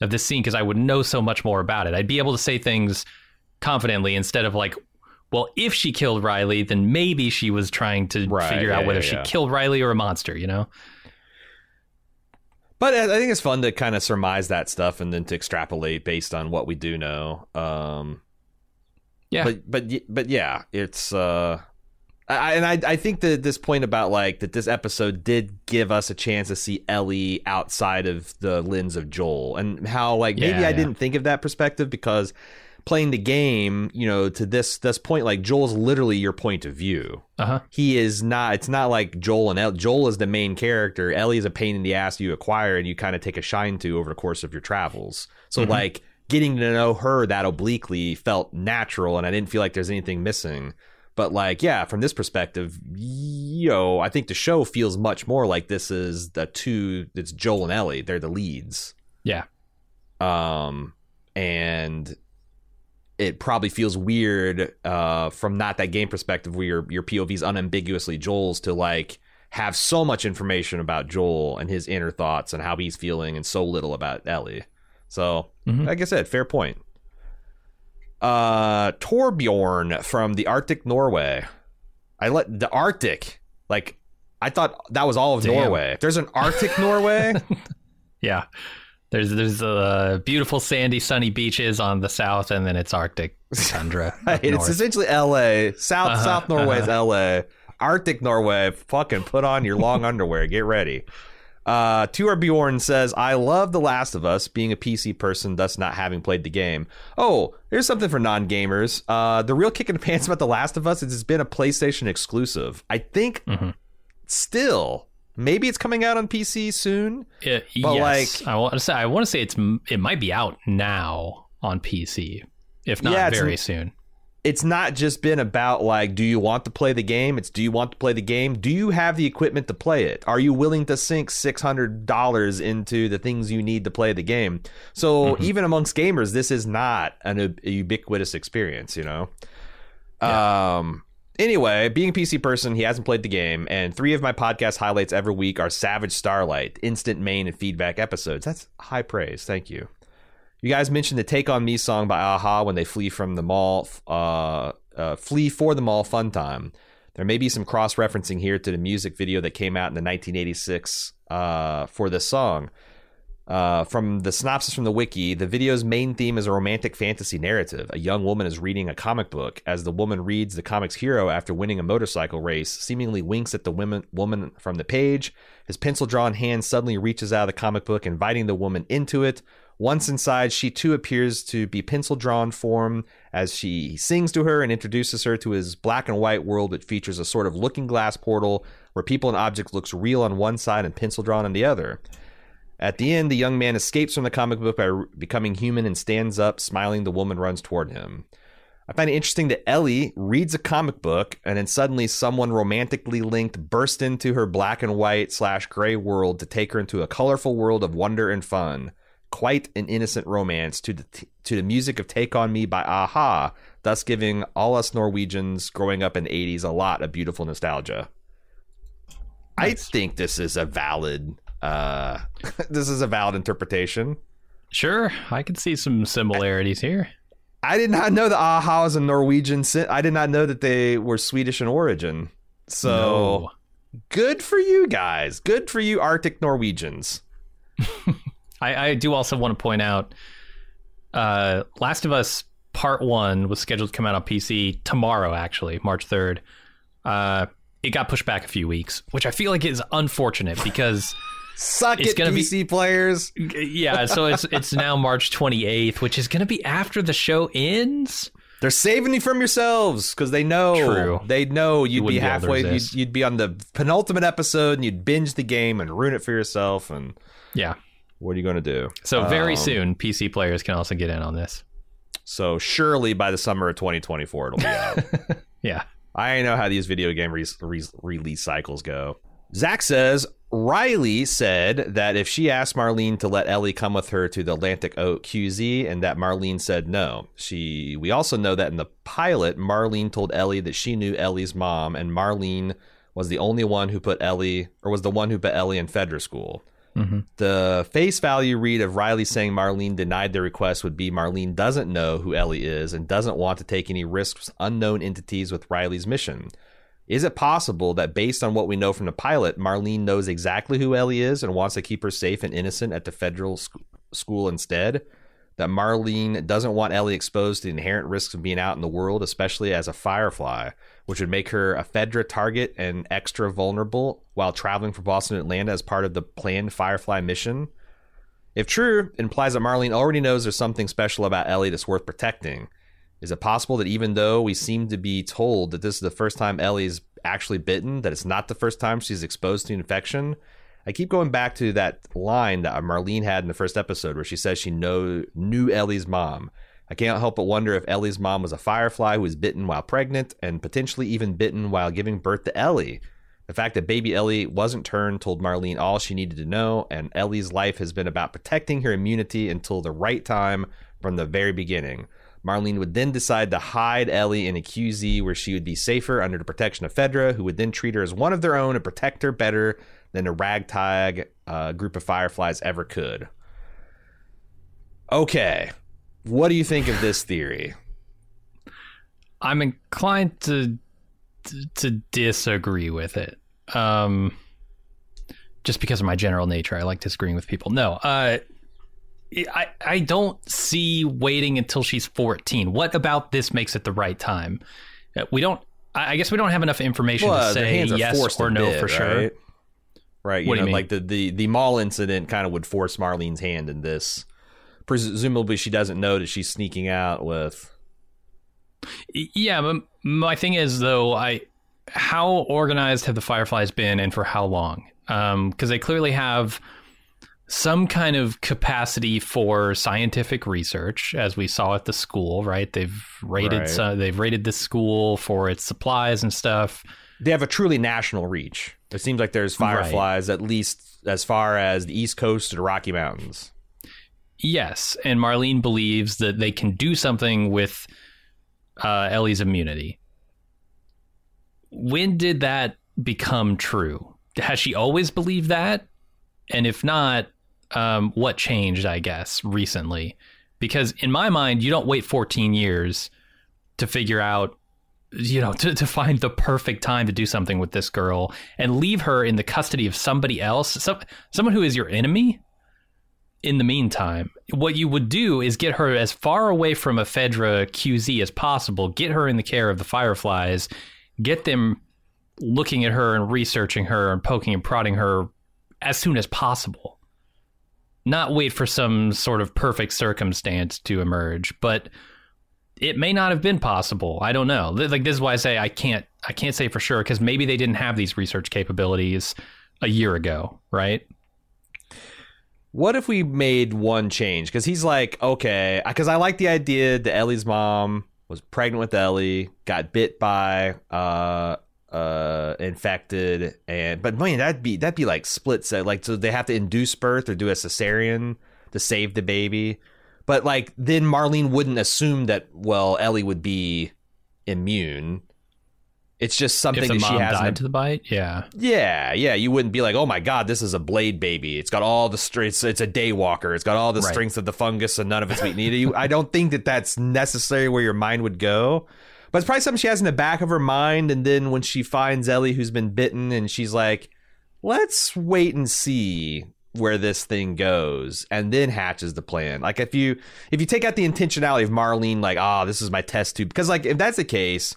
of this scene because i would know so much more about it i'd be able to say things confidently instead of like well if she killed riley then maybe she was trying to right, figure yeah, out whether yeah, she killed riley or a monster you know but I think it's fun to kind of surmise that stuff and then to extrapolate based on what we do know. Um, yeah, but but but yeah, it's uh, I, and I I think that this point about like that this episode did give us a chance to see Ellie outside of the lens of Joel and how like maybe yeah, I yeah. didn't think of that perspective because playing the game, you know, to this this point, like Joel's literally your point of view. Uh-huh. He is not. It's not like Joel and El- Joel is the main character. Ellie is a pain in the ass you acquire and you kind of take a shine to over the course of your travels. So mm-hmm. like getting to know her that obliquely felt natural and I didn't feel like there's anything missing. But like, yeah, from this perspective, know, I think the show feels much more like this is the two it's Joel and Ellie. They're the leads. Yeah. Um and it probably feels weird uh, from not that game perspective where your your is unambiguously Joel's to like have so much information about Joel and his inner thoughts and how he's feeling and so little about Ellie. So, mm-hmm. like I said, fair point. Uh, Torbjorn from the Arctic Norway. I let the Arctic, like, I thought that was all of Damn. Norway. If there's an Arctic Norway, yeah, there's there's uh, beautiful sandy, sunny beaches on the south, and then it's Arctic tundra. it's essentially L.A. South uh-huh, South Norway uh-huh. is L.A. Arctic Norway. Fucking put on your long underwear. Get ready. Uh, Torbjorn says, I love The Last of Us, being a PC person, thus not having played the game. Oh, here's something for non gamers. Uh, the real kick in the pants about The Last of Us is it's been a PlayStation exclusive. I think mm-hmm. still, maybe it's coming out on PC soon. It, but yes. like, I want to say, I want to say it's it might be out now on PC, if not yeah, very soon it's not just been about like do you want to play the game it's do you want to play the game do you have the equipment to play it are you willing to sink $600 into the things you need to play the game so mm-hmm. even amongst gamers this is not an, a ubiquitous experience you know yeah. um anyway being a pc person he hasn't played the game and three of my podcast highlights every week are savage starlight instant main and feedback episodes that's high praise thank you you guys mentioned the "Take on Me" song by a-ha when they flee from the mall, uh, uh, flee for the mall fun time. There may be some cross referencing here to the music video that came out in the 1986 uh, for this song. Uh, from the synopsis from the wiki, the video's main theme is a romantic fantasy narrative. A young woman is reading a comic book. As the woman reads, the comic's hero, after winning a motorcycle race, seemingly winks at the women, woman from the page. His pencil drawn hand suddenly reaches out of the comic book, inviting the woman into it. Once inside, she too appears to be pencil drawn form as she sings to her and introduces her to his black and white world that features a sort of looking glass portal where people and objects looks real on one side and pencil drawn on the other. At the end, the young man escapes from the comic book by becoming human and stands up, smiling. The woman runs toward him. I find it interesting that Ellie reads a comic book and then suddenly someone romantically linked bursts into her black and white slash gray world to take her into a colorful world of wonder and fun. Quite an innocent romance to the to the music of "Take on Me" by a-ha, thus giving all us Norwegians growing up in the '80s a lot of beautiful nostalgia. Nice. I think this is a valid uh, this is a valid interpretation. Sure, I can see some similarities here. I did not know that a-ha was a Norwegian. I did not know that they were Swedish in origin. So no. good for you guys. Good for you, Arctic Norwegians. I, I, do also want to point out uh, Last of Us Part 1 was scheduled to come out on PC tomorrow, actually, March 3rd. Uh, it got pushed back a few weeks, which I feel like is unfortunate because. Suck it's it, gonna PC be, players. Yeah, so it's it's now March 28th, which is going to be after the show ends. They're saving you from yourselves because they know. True. They know you'd you be halfway. Be you'd, you'd, be on the penultimate episode and you'd binge the game and ruin it for yourself. And yeah, what are you going to do? So very um, soon, PC players can also get in on this. So surely by the summer of 2024, it'll be out. yeah. I know how these video game re- re- release cycles go. Zach says Riley said that if she asked Marlene to let Ellie come with her to the Atlantic Oak QZ, and that Marlene said no. She. We also know that in the pilot, Marlene told Ellie that she knew Ellie's mom, and Marlene was the only one who put Ellie, or was the one who put Ellie in Fedra school. Mm-hmm. The face value read of Riley saying Marlene denied the request would be Marlene doesn't know who Ellie is and doesn't want to take any risks unknown entities with Riley's mission. Is it possible that based on what we know from the pilot, Marlene knows exactly who Ellie is and wants to keep her safe and innocent at the Fedra sc- school instead? That Marlene doesn't want Ellie exposed to the inherent risks of being out in the world, especially as a firefly, which would make her a Fedra target and extra vulnerable while traveling from Boston to Atlanta as part of the planned Firefly mission? If true, implies that Marlene already knows there's something special about Ellie that's worth protecting. Is it possible that even though we seem to be told that this is the first time Ellie's actually bitten, that it's not the first time she's exposed to infection? I keep going back to that line that Marlene had in the first episode where she says she know, knew Ellie's mom. I can't help but wonder if Ellie's mom was a firefly who was bitten while pregnant and potentially even bitten while giving birth to Ellie. The fact that baby Ellie wasn't turned told Marlene all she needed to know, and Ellie's life has been about protecting her immunity until the right time from the very beginning. Marlene would then decide to hide Ellie in a QZ where she would be safer under the protection of Fedra, who would then treat her as one of their own and protect her better than a ragtag uh, group of fireflies ever could. Okay, what do you think of this theory? I'm inclined to to disagree with it. Um, just because of my general nature, I like disagreeing with people. No, uh, I, I don't see waiting until she's 14. What about this makes it the right time? Uh, we don't. I guess we don't have enough information well, to say yes or no bid, for sure. Right? right you what know, you mean? like the, the the mall incident kind of would force Marlene's hand in this. Presumably, she doesn't know that she's sneaking out with. Yeah, but my thing is though, I how organized have the Fireflies been, and for how long? Because um, they clearly have some kind of capacity for scientific research, as we saw at the school. Right? They've rated right. Some, they've rated the school for its supplies and stuff. They have a truly national reach. It seems like there's fireflies right. at least as far as the East Coast to the Rocky Mountains. Yes, and Marlene believes that they can do something with uh, Ellie's immunity. When did that become true? Has she always believed that? And if not, um, what changed, I guess, recently. Because in my mind, you don't wait 14 years to figure out, you know, to, to find the perfect time to do something with this girl and leave her in the custody of somebody else, some, someone who is your enemy. In the meantime, what you would do is get her as far away from a Fedra QZ as possible, get her in the care of the Fireflies, get them looking at her and researching her and poking and prodding her as soon as possible not wait for some sort of perfect circumstance to emerge, but it may not have been possible. I don't know. Like this is why I say I can't I can't say for sure because maybe they didn't have these research capabilities a year ago, right? What if we made one change? Because he's like, okay, because I like the idea that Ellie's mom was pregnant with Ellie, got bit by uh uh infected and but man that'd be that'd be like split set like so they have to induce birth or do a cesarean to save the baby but like then marlene wouldn't assume that well ellie would be immune it's just something that she has died to the bite, yeah. yeah, yeah. You wouldn't be like, oh my god, this is a blade baby. It's got all the strengths. It's a daywalker. It's got all the Right. strengths of the fungus and none of it's weak. Neither you. I don't think that that's necessarily where your mind would go. But it's probably something she has in the back of her mind. And then when she finds Ellie, who's been bitten, and she's like, let's wait and see where this thing goes and then hatches the plan like if you if you take out the intentionality of marlene like ah this is my test tube because like if that's the case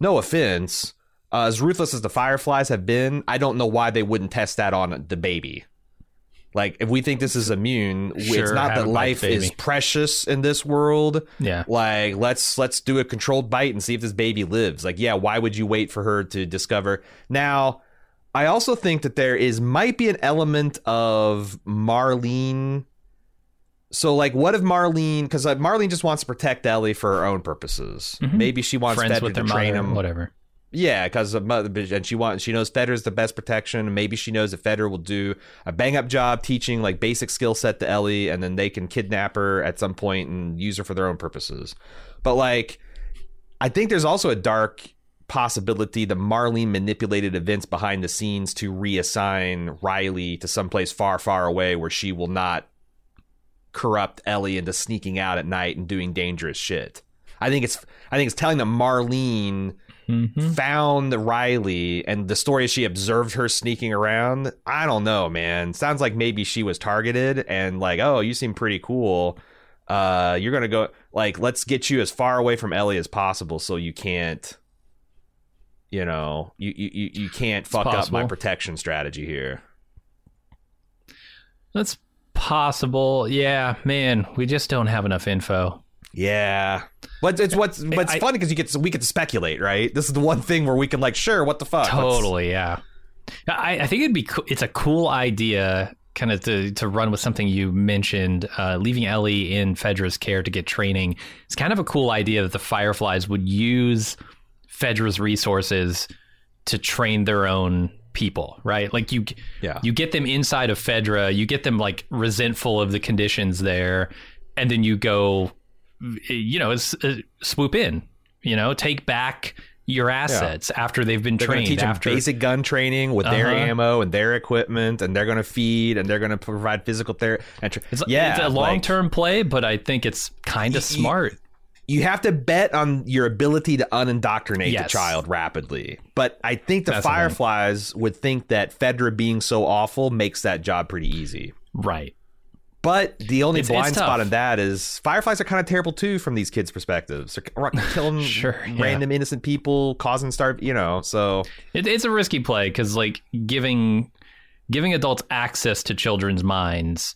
no offense uh, as ruthless as the fireflies have been i don't know why they wouldn't test that on the baby like if we think this is immune Sure, it's not that bite, life is precious in this world. Yeah. like let's let's do a controlled bite and see if this baby lives. Like yeah why would you wait for her to discover? Now i also think that there is might be an element of marlene. So like what if marlene because marlene just wants to protect ellie for her own purposes. Mm-hmm. Maybe she wants Friends with to train mother, him whatever. Yeah, because and she wants she knows Fedra's the best protection. Maybe she knows that Federer will do a bang up job teaching like basic skill set to Ellie, and then they can kidnap her at some point and use her for their own purposes. But like, I think there's also a dark possibility that Marlene manipulated events behind the scenes to reassign Riley to someplace far, far away where she will not corrupt Ellie into sneaking out at night and doing dangerous shit. I think it's I think it's telling that Marlene found Riley and the story is she observed her sneaking around. I don't know, man. Sounds like maybe she was targeted and like, oh, you seem pretty cool. Uh, you're gonna go like, let's get you as far away from Ellie as possible so you can't, you know, you you you, you can't fuck up my protection strategy here. That's possible. Yeah, man, we just don't have enough info. Yeah, but it's what's but it's I- funny because you get to, we get to speculate, right? This is the one thing where we can like, sure, what the fuck, Let's- Totally, yeah. I, I think it'd be co- it's a cool idea, kind of to to run with something you mentioned, uh, leaving Ellie in Fedra's care to get training. It's kind of a cool idea that the Fireflies would use Fedra's resources to train their own people, right? Like you, Yeah. you get them inside of Fedra, you get them like resentful of the conditions there, and then you go, you know, uh, swoop in, you know, take back your assets after they've been They're trained teach them basic gun training with their Uh-huh. ammo and their equipment, and they're going to feed and they're going to provide physical therapy. Tra- It's, yeah, it's a long term play, but I think it's kind of smart. You have to bet on your ability to unindoctrinate the child rapidly. But I think the That's. Fireflies would think that Fedra being so awful makes that job pretty easy. Right. But the only It's- it's blind spot tough. in that is fireflies are kind of terrible too from these kids' perspectives. They're killing Sure, yeah. random innocent people, causing starve. You know, so It, it's a risky play because like giving giving adults access to children's minds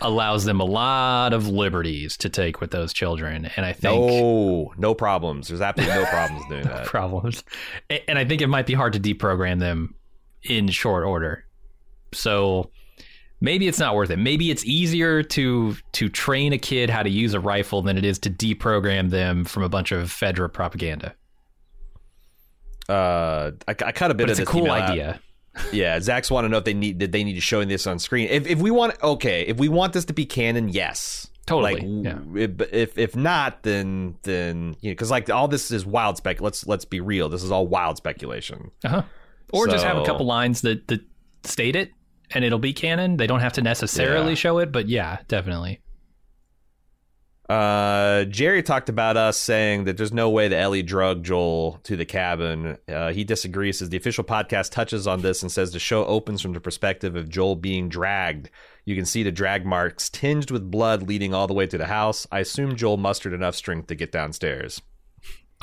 allows them a lot of liberties to take with those children, and I think no, no problems. There's absolutely no problems doing that. problems, and I think it might be hard to deprogram them in short order. So maybe it's not worth it. Maybe it's easier to to train a kid how to use a rifle than it is to deprogram them from a bunch of Fedra propaganda. Uh, I, I cut a bit But of it's a cool out. idea. Yeah, Zach's want to know if they need did they need to show this on screen. If if we want okay, if we want this to be canon, yes. Totally, Like yeah. if, if not, then then you know because like all this is wild spec. Let's let's be real. This is all wild speculation. Uh-huh. Or just have a couple lines that, that state it and it'll be canon. They don't have to necessarily Yeah. show it, but yeah, definitely. Uh, Jerry talked about us saying that there's no way that Ellie drugged Joel to the cabin. Uh, he disagrees. Says the official podcast touches on this and says the show opens from the perspective of Joel being dragged. You can see the drag marks tinged with blood leading all the way to the house. I assume Joel mustered enough strength to get downstairs.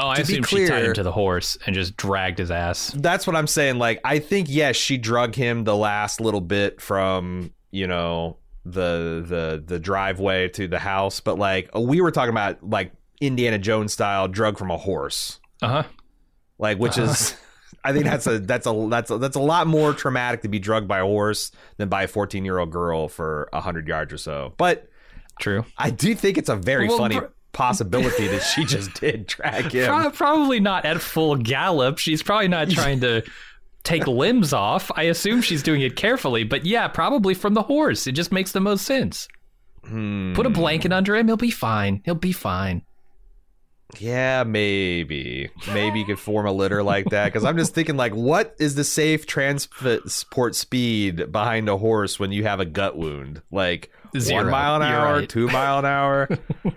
Oh, I To be assume she tied clear- him to the horse and just dragged his ass. That's what I'm saying. Like, I think yes, she drug him the last little bit from you know the the the driveway to the house, but like we were talking about like Indiana Jones style drug from a horse. Uh huh. like which is I think that's a that's a that's a, that's a lot more traumatic to be drugged by a horse than by a 14 year old girl for hundred yards or so. But True. I do think it's a very Well, funny. per- possibility that she just did track him. Pro- probably not at full gallop. She's probably not trying to take limbs off. I assume she's doing it carefully, but yeah, probably from the horse. It just makes the most sense. Hmm. Put a blanket under him. He'll be fine. He'll be fine. Yeah, maybe. Maybe you could form a litter like that. Because I'm just thinking, like, what is the safe transport speed behind a horse when you have a gut wound? Like Zero. one mile an You're hour, right. two mile an hour.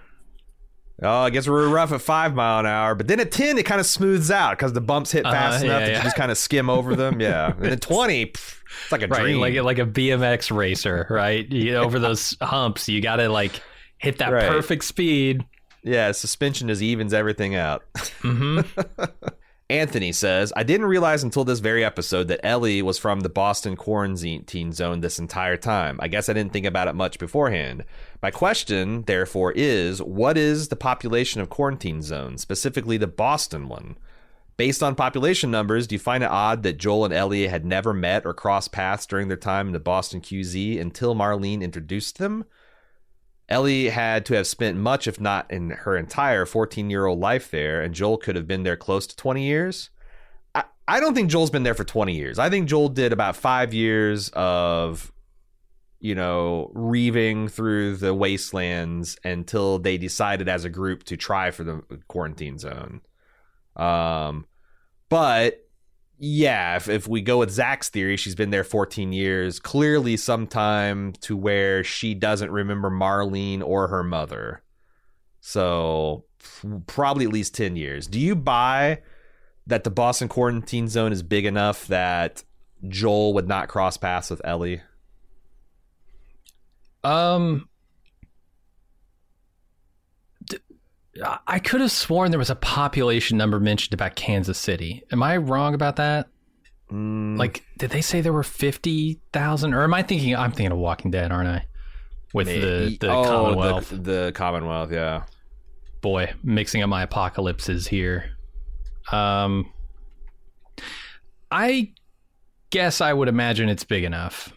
oh, it gets really rough at five mile an hour, but then at ten, it kind of smooths out because the bumps hit fast Uh-huh, enough yeah, that you just kind of skim over them. Yeah, and then twenty, pff, it's like a Right, dream. like like a BMX racer, right? You, over those humps, you got to like hit that Right. perfect speed. Yeah, suspension just evens everything out. hmm Anthony says, I didn't realize until this very episode that Ellie was from the Boston quarantine zone this entire time. I guess I didn't think about it much beforehand. My question, therefore, is what is the population of quarantine zone, specifically the Boston one? Based on population numbers, do you find it odd that Joel and Ellie had never met or crossed paths during their time in the Boston QZ until Marlene introduced them? Ellie had to have spent much, if not in her entire 14 year old life there, and Joel could have been there close to 20 years. I, I don't think Joel's been there for 20 years. I think Joel did about five years of, you know, reaving through the wastelands until they decided as a group to try for the quarantine zone. Um, but yeah, if, if we go with Zach's theory, she's been there 14 years, clearly sometime to where she doesn't remember Marlene or her mother. So probably at least 10 years. Do you buy that the Boston quarantine zone is big enough that Joel would not cross paths with Ellie? Um, I- could have sworn there was a population number mentioned about Kansas City. Am I wrong about that? Mm, Like, did they say there were fifty thousand? Or am I thinking? I'm thinking of Walking Dead, aren't I? With the the oh, Commonwealth. The, the Commonwealth, yeah. Boy, mixing up my apocalypses here. Um, I guess I would imagine it's big enough.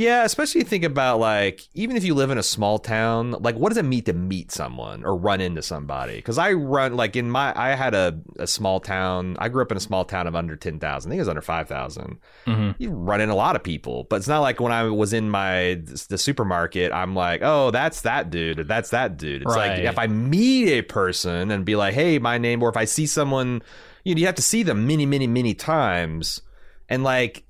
Yeah, especially think about like even if you live in a small town, like what does it mean to meet someone or run into somebody? Because I run like in my I had a, a small town. I grew up in a small town of under ten thousand. I think it was under five Mhm. You run in a lot of people, but it's not like when I was in my the supermarket. I'm like, oh, that's that dude. That's that dude. It's like if I meet a person and be like, hey, my name, or if I see someone, you know, you have to see them many, many, many times, and like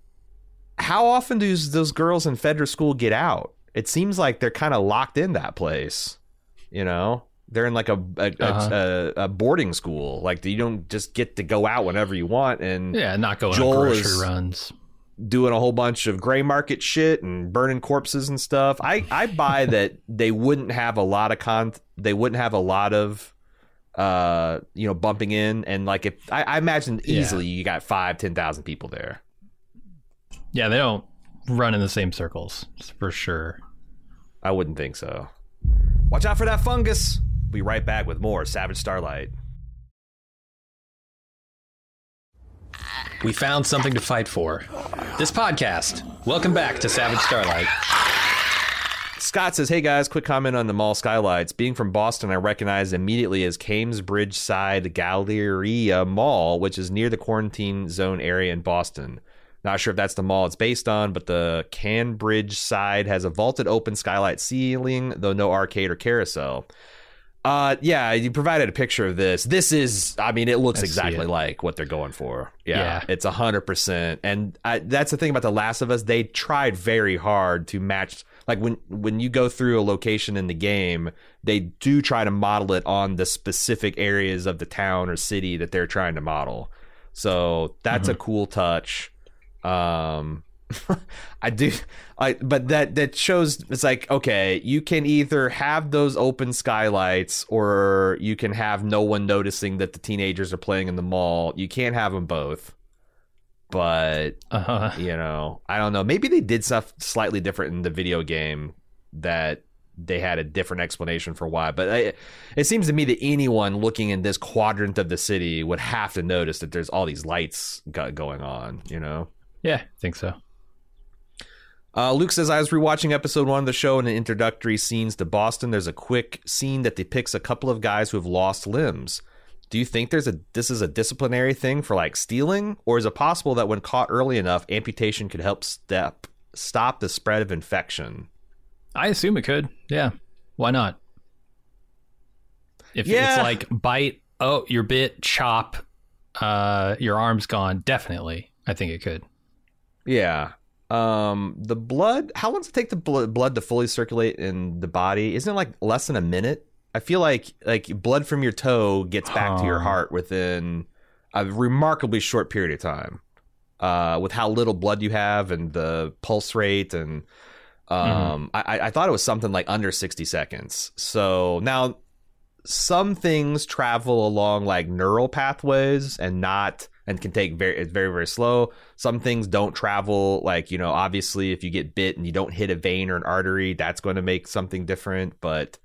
how often do those girls in Fedra School get out? It seems like they're kind of locked in that place. You know, they're in like a a, a- Uh-huh. a, a boarding school. Like you don't just get to go out whenever you want and Yeah, not going Joel on grocery is- runs. doing a whole bunch of gray market shit and burning corpses and stuff. I I buy that they wouldn't have a lot of con. They wouldn't have a lot of uh you know bumping in and like if I, I imagine Yeah. easily you got five ten thousand people there. Yeah, they don't run in the same circles for sure. I wouldn't think so. Watch out for that fungus. We'll Be right back with more Savage Starlight. We found something to fight for. This podcast. Welcome back to Savage Starlight. Scott says, "Hey guys, quick comment on the mall skylights. Being from Boston, I recognize immediately as CambridgeSide Galleria Mall, which is near the quarantine zone area in Boston. Not sure if that's the mall it's based on, but the CambridgeSide has a vaulted open skylight ceiling, though no arcade or carousel. Uh, yeah, you provided a picture of this. This is, I mean, it looks exactly it. like what they're going for. Yeah, Yeah. it's a hundred percent. And I, that's the thing about The Last of Us. They tried very hard to match. Like when when you go through a location in the game, they do try to model it on the specific areas of the town or city that they're trying to model. So that's a cool touch. Um, I do, I but that that shows it's like okay, you can either have those open skylights or you can have no one noticing that the teenagers are playing in the mall. You can't have them both. But Uh-huh. you know, I don't know. Maybe they did stuff slightly different in the video game that they had a different explanation for why. But I, it seems to me that anyone looking in this quadrant of the city would have to notice that there's all these lights go- going on. You know. Yeah, I think so. Uh, Luke says, I was rewatching episode one of the show and in the introductory scenes to Boston. There's a quick scene that depicts a couple of guys who have lost limbs. Do you think there's a this is a disciplinary thing for like stealing, or is it possible that when caught early enough, amputation could help step stop the spread of infection? I assume it could. Yeah, why not? If Yeah. it's like bite, oh, you're bit, chop, uh, your arm's gone. Definitely, I think it could. Yeah. Um, the blood. How long does it take the bl- blood to fully circulate in the body? Isn't it like less than a minute? I feel like like blood from your toe gets back to your heart within a remarkably short period of time. Uh, with how little blood you have and the pulse rate and um, I, I thought it was something like under sixty seconds. So now some things travel along like neural pathways and not and can take very it's very very slow some things don't travel like you know obviously if you get bit and you don't hit a vein or an artery that's going to make something different but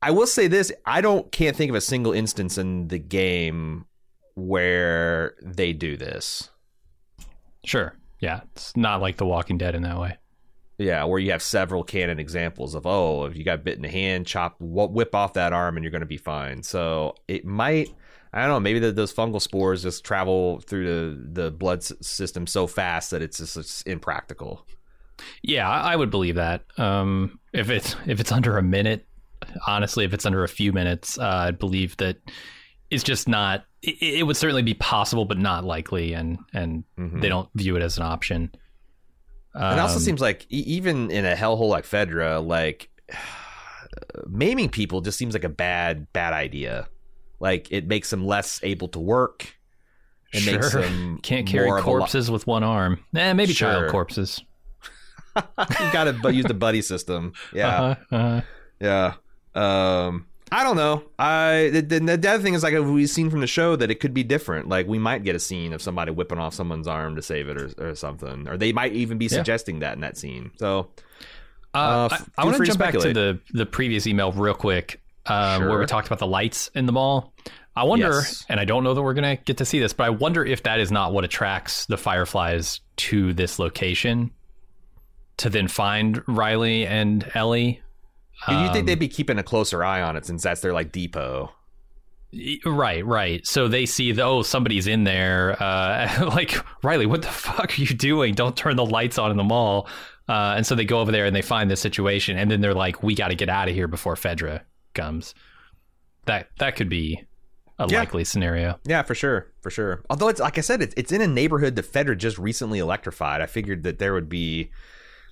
i will say this i don't can't think of a single instance in the game where they do this Sure. Yeah, it's not like The Walking Dead in that way. yeah where you have several canon examples of oh if you got bit in the hand chop wh- whip off that arm and you're going to be fine so it might I don't know. Maybe the, those fungal spores just travel through the, the blood s- system so fast that it's just it's impractical. Yeah, I I would believe that. Um, if it's if it's under a minute, honestly, if it's under a few minutes, uh, I'd believe that it's just not. It, it would certainly be possible, but not likely, and and Mhm. they don't view it as an option. And it also Um, seems like even in a hellhole like Fedra, like maiming people just seems like a bad bad idea. Like it makes them less able to work. It makes Sure. them can't carry more of a corpses with one arm. Eh, maybe Sure. child corpses. you got to use the buddy system. Yeah. Uh-huh, uh-huh. Yeah. Um, I don't know. I the, the, the other thing is like we've seen from the show that it could be different. Like we might get a scene of somebody whipping off someone's arm to save it or, or something, or they might even be Yeah. suggesting that in that scene. So Uh, Uh, I, I want to jump back to the the previous email real quick, um, where we talked about the lights in the mall. I wonder, Yes. and I don't know that we're gonna get to see this, but I wonder if that is not what attracts the Fireflies to this location, to then find Riley and Ellie. do you think Um, they'd be keeping a closer eye on it since that's their like depot? Right, right. So they see, the, oh, somebody's in there. Uh, like, Riley, what the fuck are you doing? Don't turn the lights on in the mall. Uh, and so they go over there and they find this situation, and then they're like, we got to get out of here before Fedra comes. That that could be a Yeah. likely scenario. Yeah, for sure, for sure. Although it's like I said, it's it's in a neighborhood that Fedra just recently electrified. I figured that there would be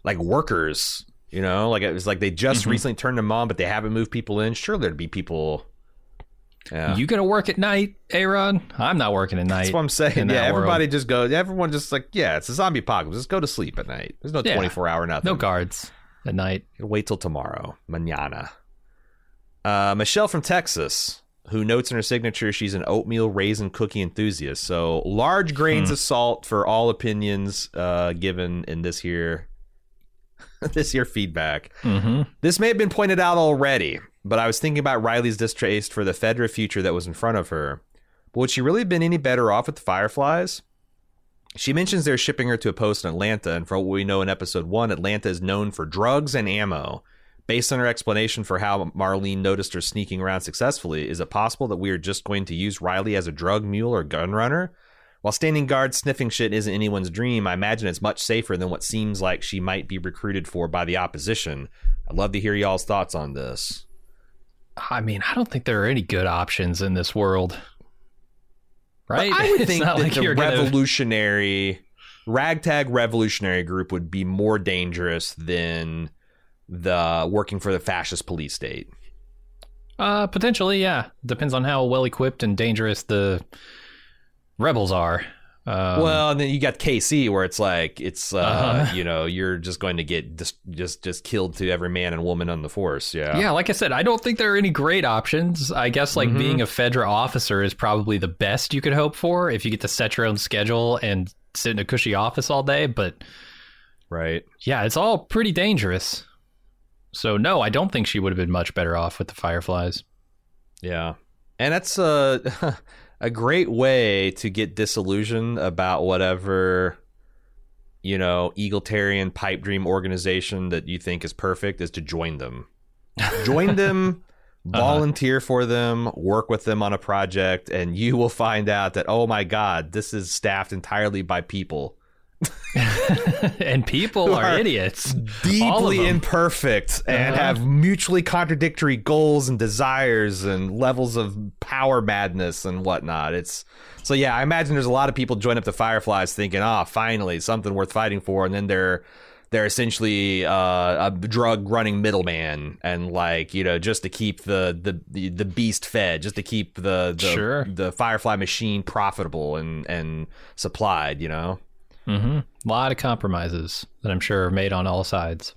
like workers, you know, like it was like they just Mhm. recently turned them on, but they haven't moved people in. Sure, there'd be people. Yeah. You gonna work at night, Aaron? I'm not working at night. That's what I'm saying. Yeah, that world. everybody just goes. Everyone just like, yeah, it's a zombie apocalypse. Just go to sleep at night. There's no Yeah. 24 hour nothing. No guards at night. Wait till tomorrow, mañana. Uh, Michelle from Texas, who notes in her signature she's an oatmeal raisin cookie enthusiast. So large grains Hmm. of salt for all opinions uh, given in this here, this year feedback. Mm-hmm. This may have been pointed out already, but I was thinking about Riley's distaste for the Fedra future that was in front of her. But would she really have been any better off with the Fireflies? She mentions they're shipping her to a post in Atlanta, and for what we know in episode one, Atlanta is known for drugs and ammo. Based on her explanation for how Marlene noticed her sneaking around successfully, is it possible that we are just going to use Riley as a drug mule or gun runner? While standing guard sniffing shit isn't anyone's dream, I imagine it's much safer than what seems like she might be recruited for by the opposition. I'd love to hear y'all's thoughts on this. I mean, I don't think there are any good options in this world. Right? But I would think that like the you're gonna- revolutionary ragtag revolutionary group would be more dangerous than the working for the fascist police state. Uh, potentially, yeah. Depends on how well equipped and dangerous the rebels are. Um, well, and then you got KC where it's like it's uh, Uh-huh. you know you're just going to get just just just killed to every man and woman on the force. Yeah. yeah, like I said, I don't think there are any great options. I guess like Mhm. being a Fedra officer is probably the best you could hope for if you get to set your own schedule and sit in a cushy office all day. But Right. yeah, it's all pretty dangerous. So no, I don't think she would have been much better off with the Fireflies. Yeah. And that's a a great way to get disillusioned about whatever you know, egalitarian pipe dream organization that you think is perfect is to join them. Join them, Uh-huh. volunteer for them, work with them on a project, and you will find out that, oh my God, this is staffed entirely by people. and people are, are idiots. Deeply imperfect and Uh-huh. have mutually contradictory goals and desires and levels of power madness and whatnot. It's so yeah, I imagine there's a lot of people join up the Fireflies thinking, ah, finally something worth fighting for, and then they're they're essentially uh, a drug running middleman and like you know just to keep the the the, the beast fed just to keep the the, Sure. the firefly machine profitable and and supplied you know hmm A lot of compromises that I'm sure are made on all sides.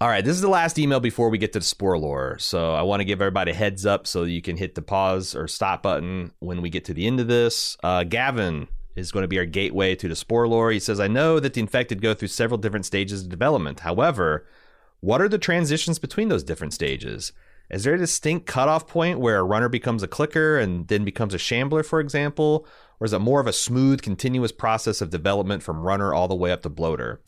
all right this is the last email before we get to the spore lore so i want to give everybody a heads up so you can hit the pause or stop button when we get to the end of this uh, gavin is going to be our gateway to the spore lore he says i know that the infected go through several different stages of development however What are the transitions between those different stages? Is there a distinct cutoff point where a runner becomes a clicker and then becomes a shambler, for example? Or is it more of a smooth, continuous process of development from runner all the way up to bloater?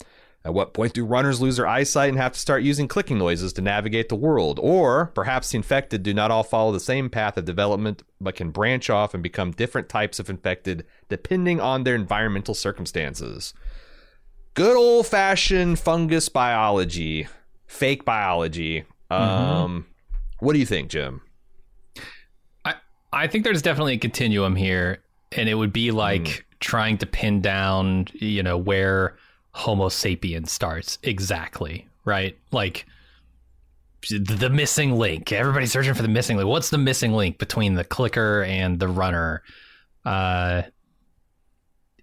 At what point do runners lose their eyesight and have to start using clicking noises to navigate the world? Or perhaps the infected do not all follow the same path of development, but can branch off and become different types of infected depending on their environmental circumstances. Good old fashioned fungus biology, fake biology. Um, What do you think, Jim? I I think there's definitely a continuum here, and it would be like trying to pin down, you know, where Homo sapiens starts exactly, right? Like the, missing link. Everybody's searching for the missing link. What's the missing link between the clicker and the runner? Uh,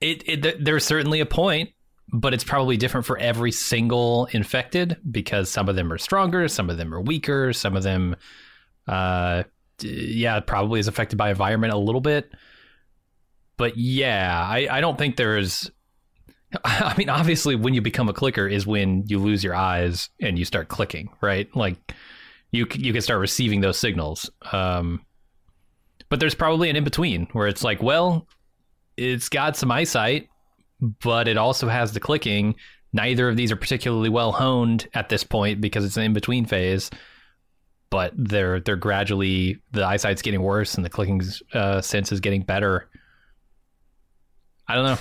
it, it there's certainly a point, but it's probably different for every single infected because some of them are stronger, some of them are weaker, some of them uh yeah, it probably is affected by environment a little bit. But yeah, I, I don't think there's. I mean, obviously, when you become a clicker is when you lose your eyes and you start clicking, right? Like you you can start receiving those signals. Um, but there's probably an in between where it's like, well, it's got some eyesight, but it also has the clicking. Neither of these are particularly well honed at this point because it's an in between phase but they're they're gradually the eyesight's getting worse and the clicking uh, sense is getting better. I don't know.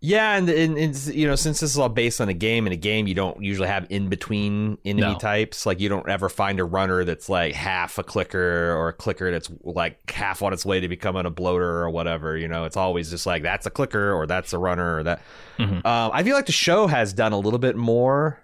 Yeah, and, and you know since this is all based on a game, in a game you don't usually have in between enemy No. types. Like you don't ever find a runner that's like half a clicker or a clicker that's like half on its way to becoming a bloater or whatever. You know, it's always just like that's a clicker or that's a runner or that. Mhm. Um, I feel like the show has done a little bit more.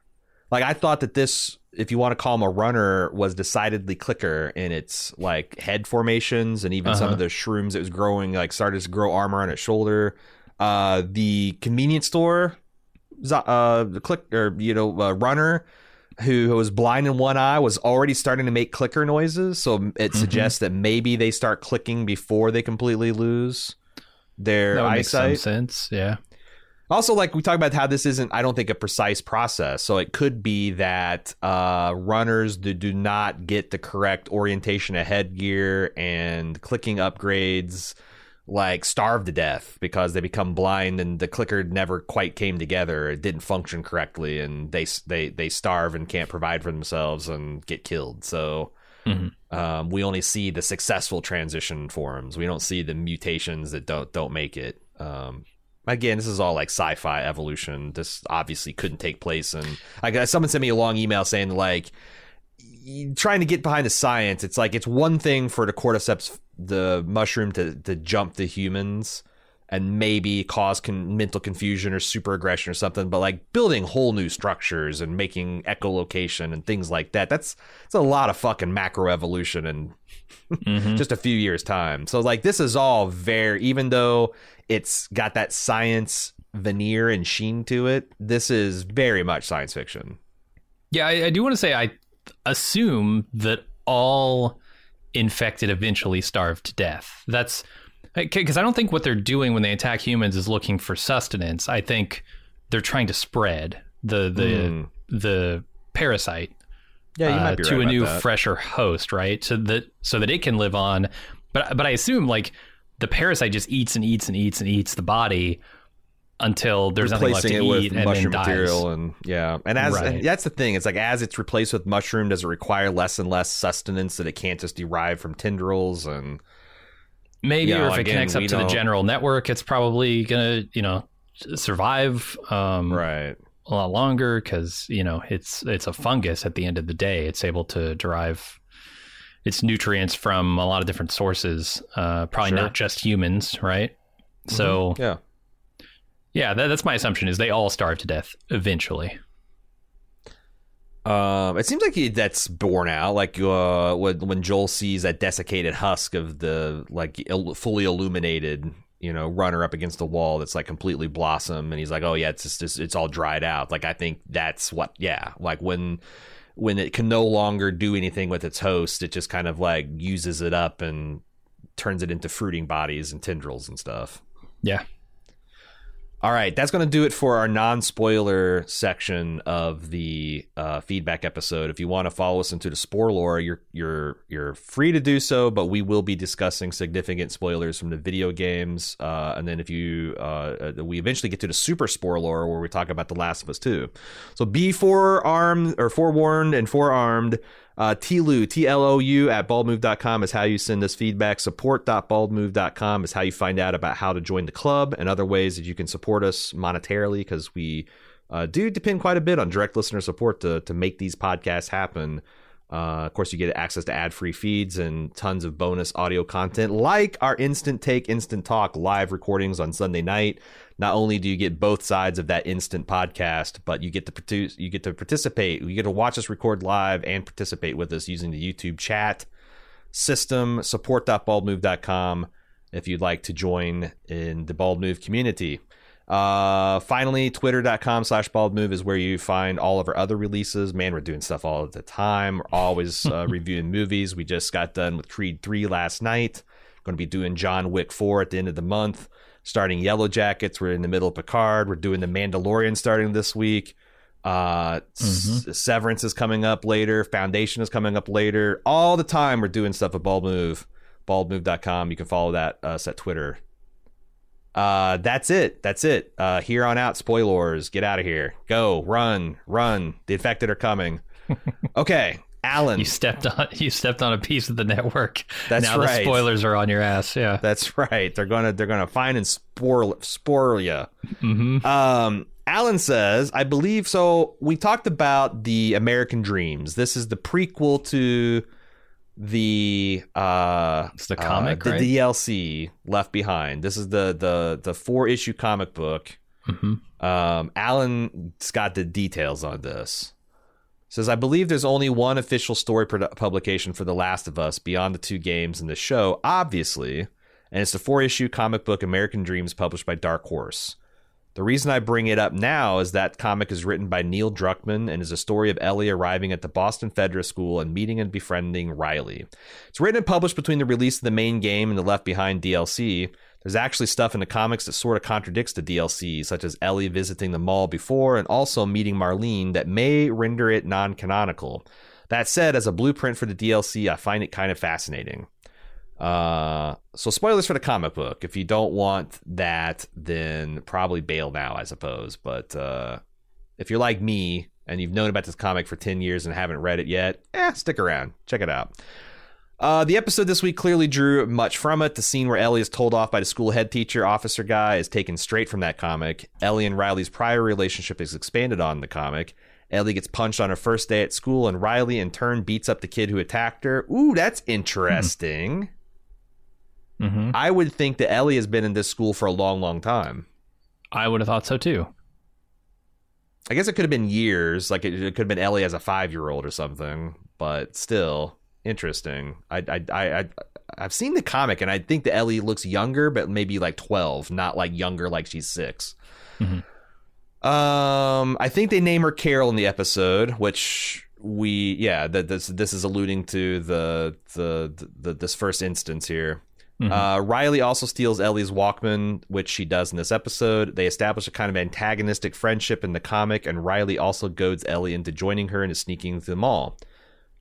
Like I thought that this, if you want to call him a runner, was decidedly clicker in its like head formations and even some Uh-huh. of the shrooms it was growing like started to grow armor on its shoulder. Uh, the convenience store, uh, the click or you know uh, runner who was blind in one eye was already starting to make clicker noises. So it Mm-hmm. suggests that maybe they start clicking before they completely lose their That would make some eyesight. sense. Yeah. Also, like we talk about how this isn't, I don't think, a precise process. So it could be that uh, runners do, do not get the correct orientation of headgear and clicking upgrades, like starve to death because they become blind and the clicker never quite came together. It didn't function correctly, and they they they starve and can't provide for themselves and get killed. So. Mhm. Um, we only see the successful transition forms. We don't see the mutations that don't don't make it. Um, again, this is all like sci-fi evolution. This obviously couldn't take place. And like uh, someone sent me a long email saying like trying to get behind the science. It's like it's one thing for the cordyceps, the mushroom, to to jump the humans and maybe cause con- mental confusion or super aggression or something. But like building whole new structures and making echolocation and things like that. That's it's a lot of fucking macroevolution and Mhm. just a few years time. So like this is all very even though it's got that science veneer and sheen to it, this is very much science fiction. Yeah, I, I do want to say I assume that all infected eventually starve to death. That's because I don't think what they're doing when they attack humans is looking for sustenance. I think they're trying to spread the the Mm. the parasite Yeah, you uh, might be to right a new that. fresher host, right? So that so that it can live on. But but I assume like the parasite just eats and eats and eats and eats the body, until there's nothing left to eat and mushroom then material dies. and yeah and as Right. and that's the thing it's like as it's replaced with mushroom does it require less and less sustenance that it can't just derive from tendrils and Maybe, know, or if it connects up to the don't- general network, it's probably gonna, you know, survive um, right a lot longer because you know it's it's a fungus. At the end of the day, it's able to derive its nutrients from a lot of different sources. Uh, probably Sure. Mm-hmm. not just humans, right? So yeah yeah, that, that's my assumption. Is they all starve to death eventually. Um, it seems like he, that's borne out. Like uh, when when Joel sees that desiccated husk of the like il- fully illuminated, you know, runner up against the wall that's like completely blossom, and he's like, "Oh yeah, it's just, it's, it's all dried out." Like I think that's what, yeah, like when when it can no longer do anything with its host, it just kind of like uses it up and turns it into fruiting bodies and tendrils and stuff. Yeah. All right, that's going to do it for our non-spoiler section of the uh, feedback episode. If you want to follow us into the spoiler lore, you're you're you're free to do so, but we will be discussing significant spoilers from the video games. Uh, and then if you uh, uh, we eventually get to the super spoiler lore where we talk about The Last of Us 2. So be forearmed or forewarned and forearmed. Uh, TLOU, T-L-O-U at baldmove.com is how you send us feedback. Support.baldmove.com is how you find out about how to join the club and other ways that you can support us monetarily because we uh, do depend quite a bit on direct listener support to, to make these podcasts happen. Uh, of course, you get access to ad-free feeds and tons of bonus audio content, like our Instant Take, Instant Talk live recordings on Sunday night. Not only do you get both sides of that instant podcast, but you get to produce, you get to participate. You get to watch us record live and participate with us using the YouTube chat system. Support.baldmove.com if you'd like to join in the Bald Move community. Uh, finally, twitter.com slash bald move is where you find all of our other releases. Man, we're doing stuff all the time. We're always uh, reviewing movies. We just got done with Creed 3 last night. Going to be doing John Wick 4 at the end of the month. Starting Yellow Jackets. We're in the middle of Picard. We're doing The Mandalorian starting this week. Uh, S- Severance is coming up later. Foundation is coming up later. All the time we're doing stuff at Bald Move. Baldmove.com. You can follow that us at Twitter. Uh, that's it. That's it. Uh, here on out, spoilers. Get out of here. Go. Run. Run. The infected are coming. Okay. Alan. You stepped on you stepped on a piece of the network. That's now the right. spoilers are on your ass. Yeah. That's right. They're gonna they're gonna find and spoil spoil you. Mm-hmm. Um, Alan says, I believe so. We talked about the American Dreams. This is the prequel to the uh It's the uh, comic, the right? DLC Left Behind. This is the the the four issue comic book. Mhm. Um, Alan's got the details on this. Says, I believe there's only one official story produ- publication for The Last of Us beyond the two games and the show, obviously, and it's the four issue comic book American Dreams published by Dark Horse. The reason I bring it up now is that comic is written by Neil Druckmann and is a story of Ellie arriving at the Boston Federal School and meeting and befriending Riley. It's written and published between the release of the main game and the Left Behind DLC. There's actually stuff in the comics that sort of contradicts the DLC, such as Ellie visiting the mall before and also meeting Marlene, that may render it non canonical. That said, as a blueprint for the DLC, I find it kind of fascinating. Uh, so spoilers for the comic book. If you don't want that, then probably bail now, I suppose. But uh, if you're like me and you've known about this comic for 10 years and haven't read it yet, eh, stick around. Check it out. Uh, the episode this week clearly drew much from it. The scene where Ellie is told off by the school head teacher officer guy is taken straight from that comic. Ellie and Riley's prior relationship is expanded on in the comic. Ellie gets punched on her first day at school, and Riley in turn beats up the kid who attacked her. Ooh, that's interesting. Mm-hmm. I would think that Ellie has been in this school for a long, long time. I would have thought so too. I guess it could have been years. Like it, it could have been Ellie as a five year old or something, but still interesting. I, I, I, I, I've seen the comic and I think that Ellie looks younger, but maybe like 12, not like younger like she's 6 Mhm. Um, I think they name her Carol in the episode, which we, yeah, that this this is alluding to the the, the this first instance here. Mhm. Uh, Riley also steals Ellie's Walkman, which she does in this episode. They establish a kind of antagonistic friendship in the comic, and Riley also goads Ellie into joining her and is sneaking to the mall.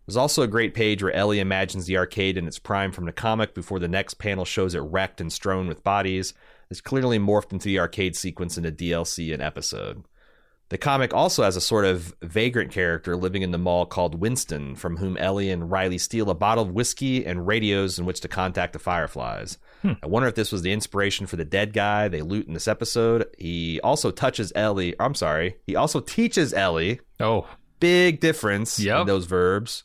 There's also a great page where Ellie imagines the arcade in its prime from the comic before the next panel shows it wrecked and strewn with bodies. is clearly morphed into the arcade sequence in a DLC and episode. The comic also has a sort of vagrant character living in the mall called Winston, from whom Ellie and Riley steal a bottle of whiskey and radios in which to contact the Fireflies. Hmm. I wonder if this was the inspiration for the dead guy they loot in this episode. He also touches Ellie. I'm sorry. He also teaches Ellie. Oh, big difference yep. in those verbs.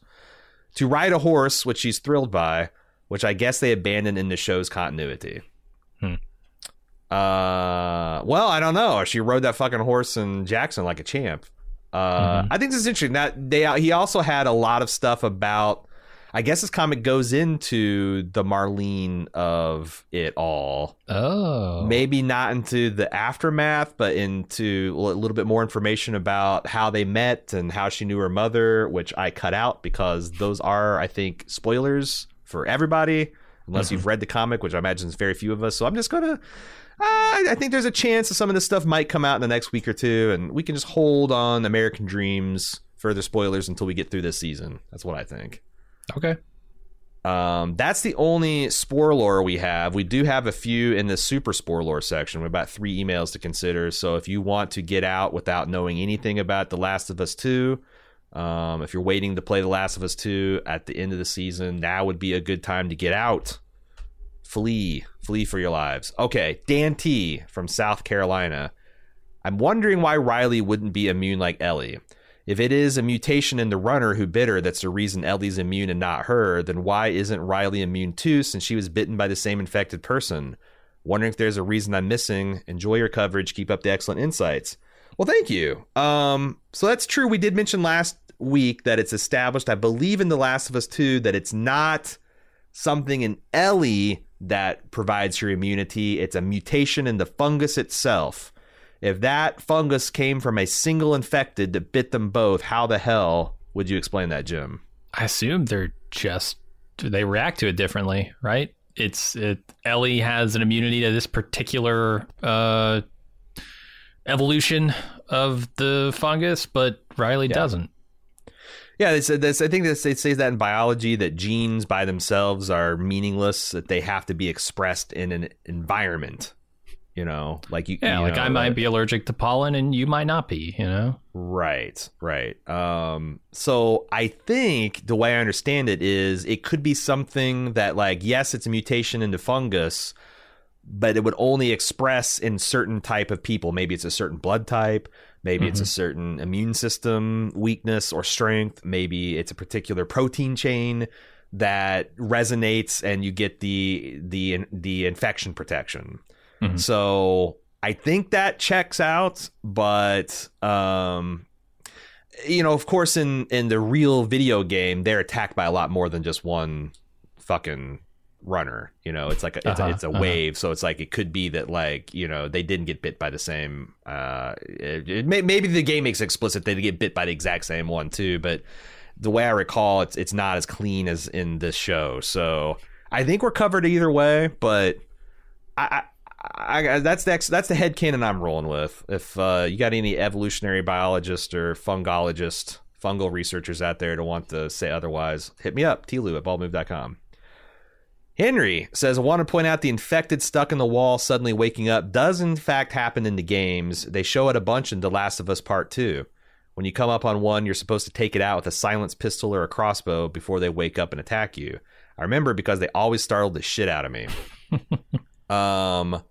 To ride a horse, which she's thrilled by, which I guess they abandoned in the show's continuity. Hmm. Uh, well, I don't know. She rode that fucking horse in Jackson like a champ. Uh, mm-hmm. I think this is interesting. That they he also had a lot of stuff about. I guess this comic goes into the Marlene of it all. Oh, maybe not into the aftermath, but into a little bit more information about how they met and how she knew her mother, which I cut out because those are, I think, spoilers for everybody, unless mm-hmm. you've read the comic, which I imagine is very few of us. So I'm just gonna I think there's a chance that some of this stuff might come out in the next week or two, and we can just hold on American Dreams further spoilers until we get through this season. That's what I think. Okay. Um, that's the only spoiler we have. We do have a few in the super spoiler section. We have about three emails to consider. So if you want to get out without knowing anything about The Last of Us 2, um, if you're waiting to play The Last of Us 2 at the end of the season, now would be a good time to get out. Flee, flee for your lives. Okay, Dan T from South Carolina. I'm wondering why Riley wouldn't be immune like Ellie. If it is a mutation in the runner who bit her that's the reason Ellie's immune and not her, then why isn't Riley immune too since she was bitten by the same infected person? Wondering if there's a reason I'm missing. Enjoy your coverage. Keep up the excellent insights. Well, thank you. Um, so that's true. We did mention last week that it's established, I believe, in The Last of Us 2 that it's not something in Ellie that provides her immunity. It's a mutation in the fungus itself. If that fungus came from a single infected that bit them both, how the hell would you explain that, Jim? I assume they're just they react to it differently, right? It's it Ellie has an immunity to this particular uh, evolution of the fungus, but Riley yeah. doesn't. Yeah, they said this. I think this, it says that in biology that genes by themselves are meaningless. That they have to be expressed in an environment. You know, like you. Yeah, you like know, I might be allergic to pollen, and you might not be. You know. Right. Right. Um. So I think the way I understand it is, it could be something that, like, yes, it's a mutation into fungus, but it would only express in certain type of people. Maybe it's a certain blood type Maybe mm-hmm. it's a mm-hmm. certain immune system weakness or strength. Maybe it's a particular protein chain that resonates and you get the the the infection protection. Mm-hmm. So I think that checks out, but um you know, of course in in the real video game they're attacked by a lot more than just one fucking runner you know it's like a, it's, uh-huh, a, it's a uh-huh. wave so it's like it could be that like you know they didn't get bit by the same uh it, it may, maybe the game makes explicit they get bit by the exact same one too but the way i recall it's it's not as clean as in this show so i think we're covered either way but i, I, I that's the that's the head canon i'm rolling with if uh you got any evolutionary biologist or fungologist fungal researchers out there to want to say otherwise hit me up tlou at baldmove.com Henry says, I want to point out the infected stuck in the wall suddenly waking up does in fact happen in the games. They show it a bunch in The Last of Us Part 2. When you come up on one, you're supposed to take it out with a silenced pistol or a crossbow before they wake up and attack you. I remember because they always startled the shit out of me. um,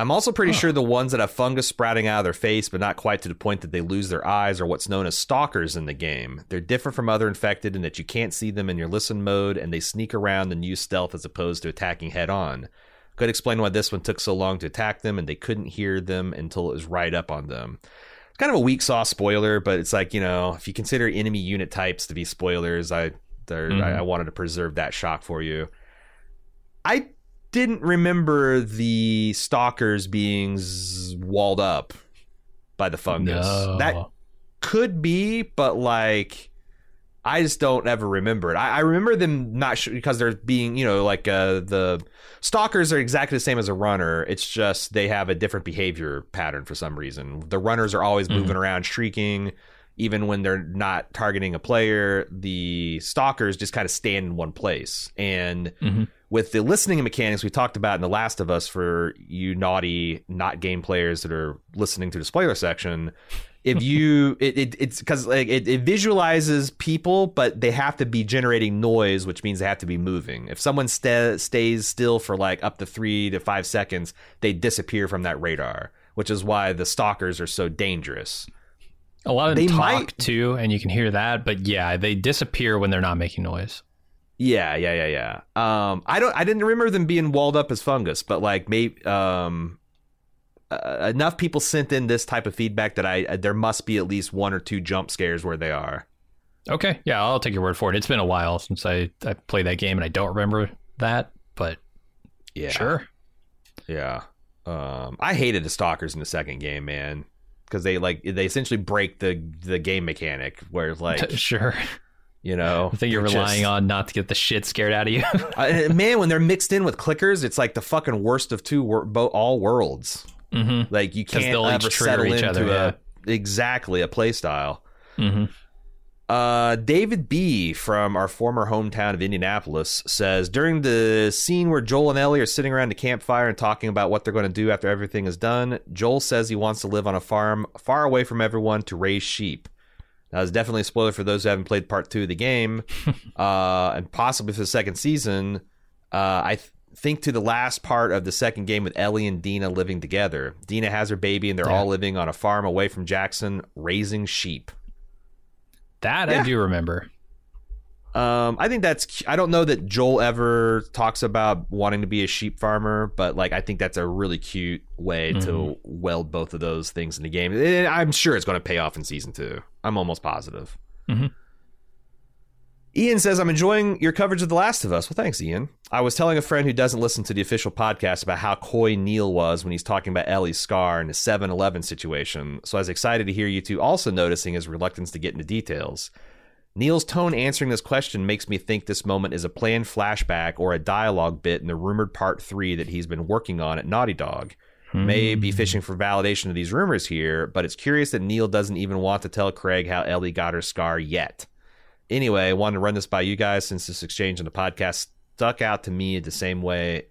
I'm also pretty huh. sure the ones that have fungus sprouting out of their face, but not quite to the point that they lose their eyes, are what's known as stalkers in the game. They're different from other infected in that you can't see them in your listen mode, and they sneak around and use stealth as opposed to attacking head on. Could explain why this one took so long to attack them, and they couldn't hear them until it was right up on them. It's kind of a weak sauce spoiler, but it's like you know, if you consider enemy unit types to be spoilers, I mm-hmm. I, I wanted to preserve that shock for you. I didn't remember the stalkers being z- walled up by the fungus. No. That could be, but like I just don't ever remember it. I, I remember them not sh- because they're being, you know, like uh, the stalkers are exactly the same as a runner. It's just they have a different behavior pattern for some reason. The runners are always mm-hmm. moving around, shrieking. Even when they're not targeting a player, the stalkers just kind of stand in one place. And Mhm. with the listening mechanics we talked about in The Last of Us for you naughty not game players that are listening to the spoiler section, if you it, it it's because like it, it visualizes people, but they have to be generating noise, which means they have to be moving. If someone sta stays still for like up to three to five seconds, they disappear from that radar, which is why the stalkers are so dangerous. A lot of them They talk might- too, and you can hear that. But yeah, they disappear when they're not making noise. Yeah, yeah, yeah, yeah. Um, I don't. I didn't remember them being walled up as fungus, but like maybe um, uh, enough people sent in this type of feedback that I uh, there must be at least one or two jump scares where they are. Okay, yeah, I'll take your word for it. It's been a while since I, I played that game, and I don't remember that. But Yeah, sure, Yeah. Um, I hated the stalkers in the second game, man, because they like they essentially break the the game mechanic where it's like sure. you know I think you're just- relying on not to get the shit scared out of you. Uh, man when they're mixed in with clickers, it's like the fucking worst of two wor- bo- all worlds. hmm Like you can't they'll ever settle each into other, a yeah. exactly a play style. hmm Uh, David B from our former hometown of Indianapolis says during the scene where Joel and Ellie are sitting around the campfire and talking about what they're going to do after everything is done, Joel says he wants to live on a farm far away from everyone to raise sheep. That was definitely a spoiler for those who haven't played part two of the game, uh, and possibly for the second season. Uh, I th- think to the last part of the second game with Ellie and Dina living together. Dina has her baby, and they're Yeah. all living on a farm away from Jackson, raising sheep. That Yeah. I do remember. Um, I think that's. I don't know that Joel ever talks about wanting to be a sheep farmer, but like I think that's a really cute way to weld both of those things in the game. And I'm sure it's going to pay off in season two. I'm almost positive. Mhm. Ian says, I'm enjoying your coverage of The Last of Us. Well, thanks, Ian. I was telling a friend who doesn't listen to the official podcast about how coy Neil was when he's talking about Ellie's scar and the 7 Eleven situation. So I was excited to hear you two also noticing his reluctance to get into details. Neil's tone answering this question makes me think this moment is a planned flashback or a dialogue bit in the rumored part three that he's been working on at Naughty Dog. May be hmm. fishing for validation of these rumors here, but it's curious that Neil doesn't even want to tell Craig how Ellie got her scar yet. Anyway, I wanted to run this by you guys since this exchange on the podcast stuck out to me the same way,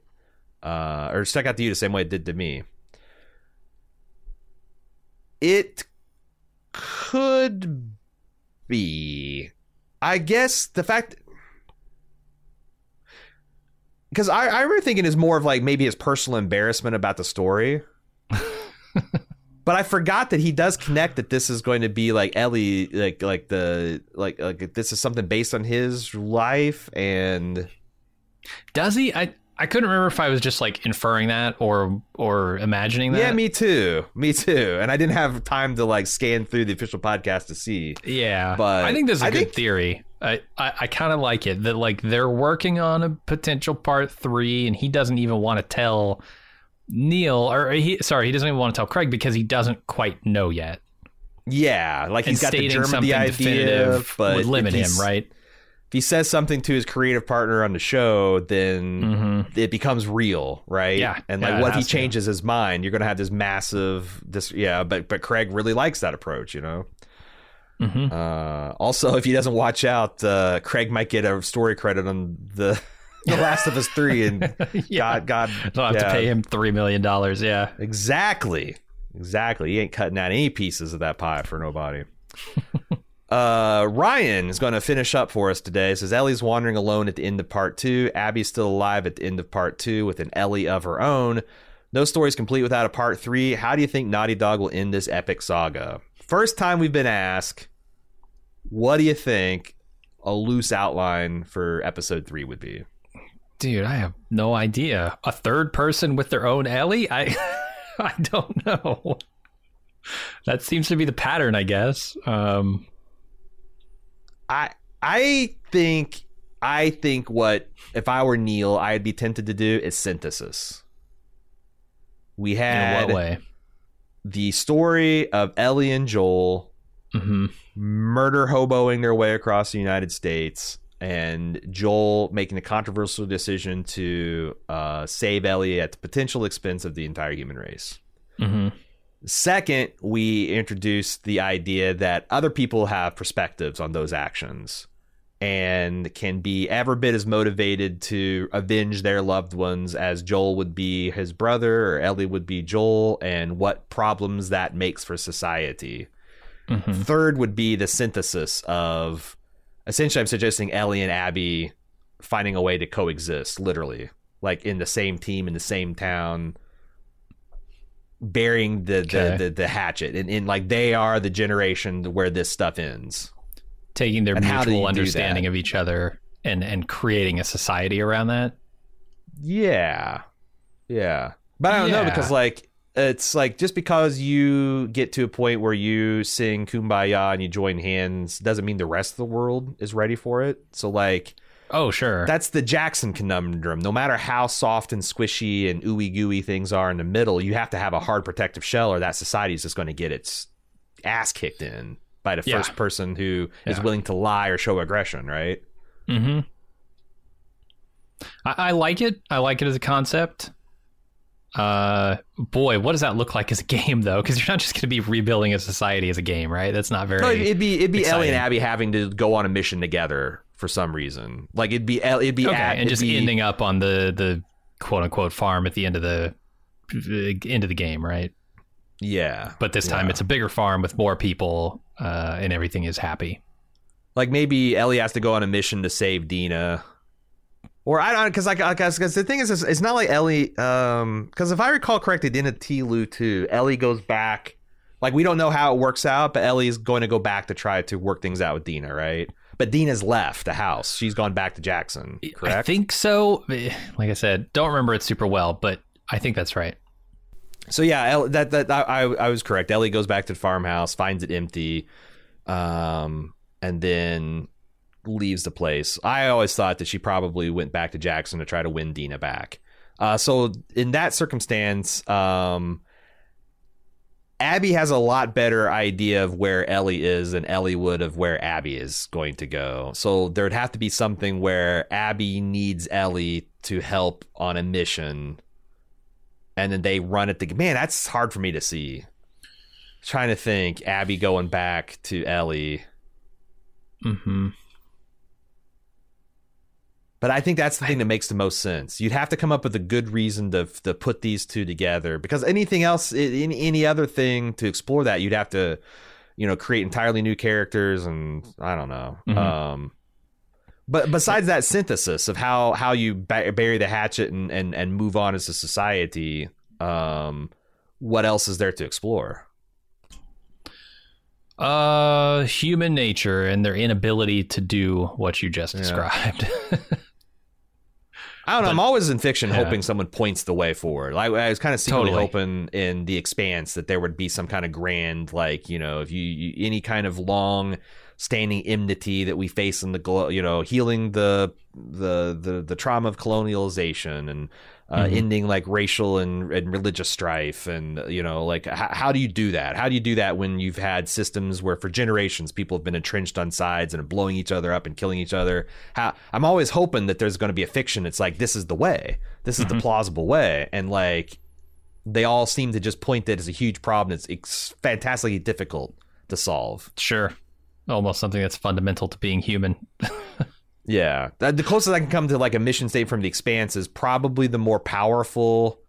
uh, or stuck out to you the same way it did to me. It could be. I guess the fact because I, I remember thinking is more of like maybe his personal embarrassment about the story. but I forgot that he does connect that this is going to be like Ellie, like like the like like this is something based on his life and Does he? I I couldn't remember if I was just like inferring that or or imagining that. yeah, me too, me too. And I didn't have time to like scan through the official podcast to see. Yeah, But I think this is a I good think- theory. I, I, I kind of like it that like they're working on a potential part three, and he doesn't even want to tell Neil or he sorry he doesn't even want to tell Craig because he doesn't quite know yet. Yeah, like And he's got the germ of the idea, definitive but would limit him, right? If he says something to his creative partner on the show, then Mm-hmm. it becomes real, right? Yeah. and like it what if he has to. changes his mind? You're going to have this massive, this yeah. But but Craig really likes that approach, you know. Mhm. Uh, also, if he doesn't watch out, uh, Craig might get a story credit on the the Last of Us three, and Yeah. God, God, I have to pay him three million dollars. Yeah, Exactly. Exactly. He ain't cutting out any pieces of that pie for nobody. uh, Ryan is going to finish up for us today. Says Ellie's wandering alone at the end of part two. Abby's still alive at the end of part two with an Ellie of her own. No story's complete without a part three. How do you think Naughty Dog will end this epic saga? First time we've been asked, what do you think a loose outline for episode three would be? Dude, I have no idea. A third person with their own Ellie? I I don't know. That seems to be the pattern, I guess. Um, I I think I think what if I were Neil, I'd be tempted to do is synthesis. We in had what way? the story of Ellie and Joel hmm murder hoboing their way across the United States, and Joel making a controversial decision to uh, save Ellie at the potential expense of the entire human race. hmm Second, we introduce the idea that other people have perspectives on those actions and can be ever bit as motivated to avenge their loved ones as Joel would be his brother or Ellie would be Joel, and what problems that makes for society. Mm-hmm. Third would be the synthesis of essentially, I'm suggesting Ellie and Abby finding a way to coexist, literally, like in the same team, in the same town bearing the, okay. the, the, the hatchet. And, and like they are the generation where this stuff ends. Taking their and mutual understanding of each other and and creating a society around that? Yeah. Yeah. But i don't yeah. know because like it's like just because you get to a point where you sing kumbaya and you join hands doesn't mean the rest of the world is ready for it so like Oh, sure. That's the Jackson conundrum. No matter how soft and squishy and ooey gooey things are in the middle, you have to have a hard protective shell, or that society is just going to get its ass kicked in by the yeah. first person who is yeah. willing to lie or show aggression, right? mm-hmm I, I like it. I like it as a concept. Uh, boy, what does that look like as a game though? Because you're not just going to be rebuilding a society as a game, right? That's not very. No, it'd be it'd be exciting. Ellie and Abby having to go on a mission together for some reason. Like it'd be it'd be okay, at, and just be, ending up on the the quote unquote farm at the end of the end of the game, right? Yeah. But this time yeah. it's a bigger farm with more people, uh, and everything is happy. Like maybe Ellie has to go on a mission to save Dina. Or I don't because like because the thing is it's not like Ellie um because if I recall correctly, Dina TLOU too. Ellie goes back like we don't know how it works out, but Ellie is going to go back to try to work things out with Dina, right? But Dina's left the house. She's gone back to Jackson, correct? I think so. Like I said, don't remember it super well, but I think that's right. So yeah, that that I I was correct. Ellie goes back to the farmhouse, finds it empty, um, and then leaves the place. I always thought that she probably went back to Jackson to try to win Dina back. Uh, so in that circumstance, um, Abby has a lot better idea of where Ellie is than Ellie would of where Abby is going to go. So there'd have to be something where Abby needs Ellie to help on a mission, and then they run it. The man, that's hard for me to see. trying to think, Abby going back to Ellie. Hmm. But I think that's the thing that makes the most sense. You'd have to come up with a good reason to to put these two together because anything else, any any other thing to explore that, you'd have to, you know, create entirely new characters and I don't know. Mm-hmm. Um, but besides that synthesis of how how you bury the hatchet and and and move on as a society, um, what else is there to explore? Uh, human nature and their inability to do what you just yeah. described. I don't know. But, I'm always in fiction yeah. hoping someone points the way forward. Like I was kind of secretly totally. hoping in the expanse that there would be some kind of grand, like you know, if you, you any kind of long standing enmity that we face in the you know healing the the the the trauma of colonialization and uh, mm-hmm. ending like racial and, and religious strife and you know like h- how do you do that? How do you do that when you've had systems where for generations people have been entrenched on sides and blowing each other up and killing each other? How i'm always hoping that there's going to be a fiction. It's like this is the way. This is mm-hmm. the plausible way. And like they all seem to just point that as a huge problem it's, it's fantastically difficult to solve. Sure. Almost something that's fundamental to being human Yeah, the closest I can come to like a mission state from the Expanse is probably the more powerful,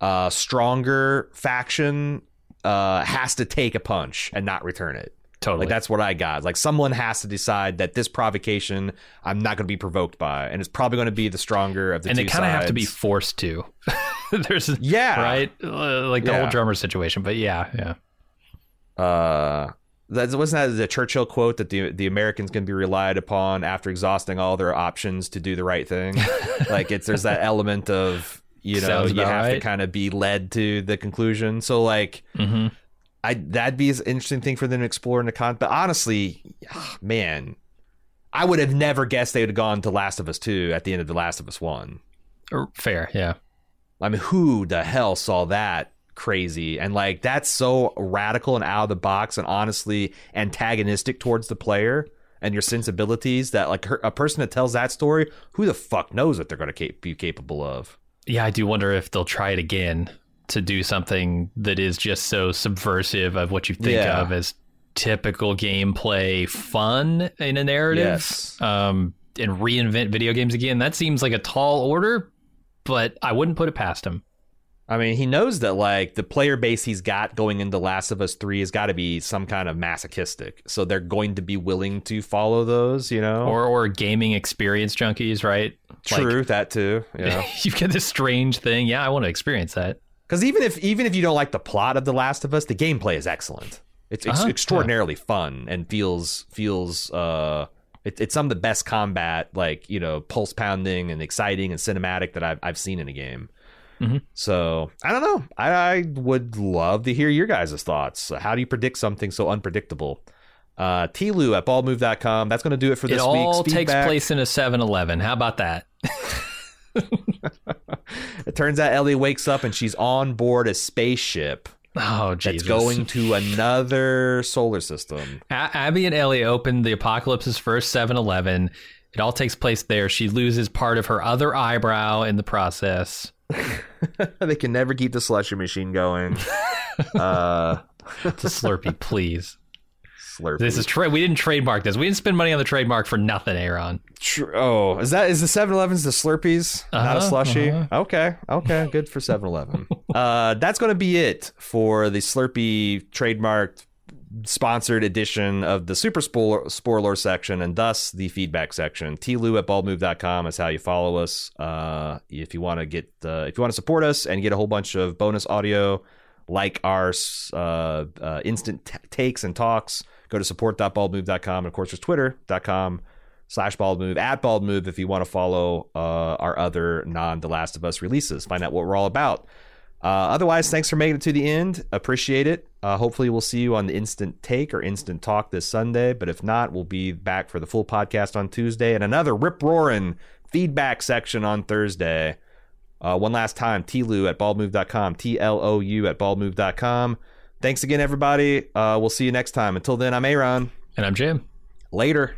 uh, stronger faction uh, has to take a punch and not return it. Totally, like that's what I got. Like someone has to decide that this provocation I'm not going to be provoked by, and it's probably going to be the stronger of the. And they kind of have to be forced to. There's yeah, right, uh, like the yeah. whole drummer situation. But yeah, yeah. Uh, that wasn't that the Churchill quote that the the Americans can be relied upon after exhausting all their options to do the right thing. like it's there's that element of you know you have right. to kind of be led to the conclusion. So like. Mm-hmm. I that'd be an interesting thing for them to explore in the con. But honestly, oh, man, I would have never guessed they would have gone to Last of Us two at the end of the Last of Us one. Fair, yeah. I mean, who the hell saw that crazy and like that's so radical and out of the box and honestly antagonistic towards the player and your sensibilities that like a person that tells that story who the fuck knows what they're going to be capable of yeah i do wonder if they'll try it again to do something that is just so subversive of what you think Yeah. of as typical gameplay fun in a narrative Yes. um, and reinvent video games again. That seems like a tall order, but I wouldn't put it past him. I mean, he knows that like the player base he's got going into Last of Us 3 has got to be some kind of masochistic. So they're going to be willing to follow those, you know? Or or gaming experience junkies, right? Like, True, that too. Yeah. you get this strange thing. Yeah, I want to experience that. Cuz even if even if you don't like the plot of The Last of Us, the gameplay is excellent. It's ex- Uh-huh, extraordinarily fun and feels feels uh it, it's some of the best combat like, you know, pulse pounding and exciting and cinematic that I've I've seen in a game. Mhm. So I don't know. I, I would love to hear your guys' thoughts. How do you predict something so unpredictable? Uh, Tlou at baldmove.com. That's going to do it for this it all week's takes feedback. place in a 7-Eleven. How about that? It turns out Ellie wakes up and she's on board a spaceship Oh, Jesus. that's going to another solar system. A- Abby and Ellie open the Apocalypse's first 7-Eleven. It all takes place there. She loses part of her other eyebrow in the process. they can never keep the slushy machine going. uh, It's a Slurpee, please. Slurpee. This is tra- we didn't trademark this. We didn't spend money on the trademark for nothing, Aaron. Tr- oh, is that is the 7-Elevens the Slurpees, not a Uh-huh, slushy? uh-huh. Okay, okay, good for 7-Eleven. uh, that's going to be it for the Slurpee trademarked sponsored edition of the Super Spoiler, spoiler section and thus the feedback section. tlou at baldmove.com is how you follow us. Uh, if you want to get uh, if you want to support us and get a whole bunch of bonus audio like our uh, uh, instant t- takes and talks, go to support.baldmove.com. And of course, there's twitter.com slash baldmove at baldmove if you want to follow uh, our other non The Last of Us releases. Find out what we're all about. Uh, otherwise, thanks for making it to the end. Appreciate it. Uh, hopefully, we'll see you on the instant take or instant talk this Sunday. But if not, we'll be back for the full podcast on Tuesday and another rip roaring feedback section on Thursday. Uh, one last time, tlou at baldmove.com, T L O U at baldmove.com. Thanks again, everybody. Uh, we'll see you next time. Until then, I'm Aaron. And I'm Jim. Later.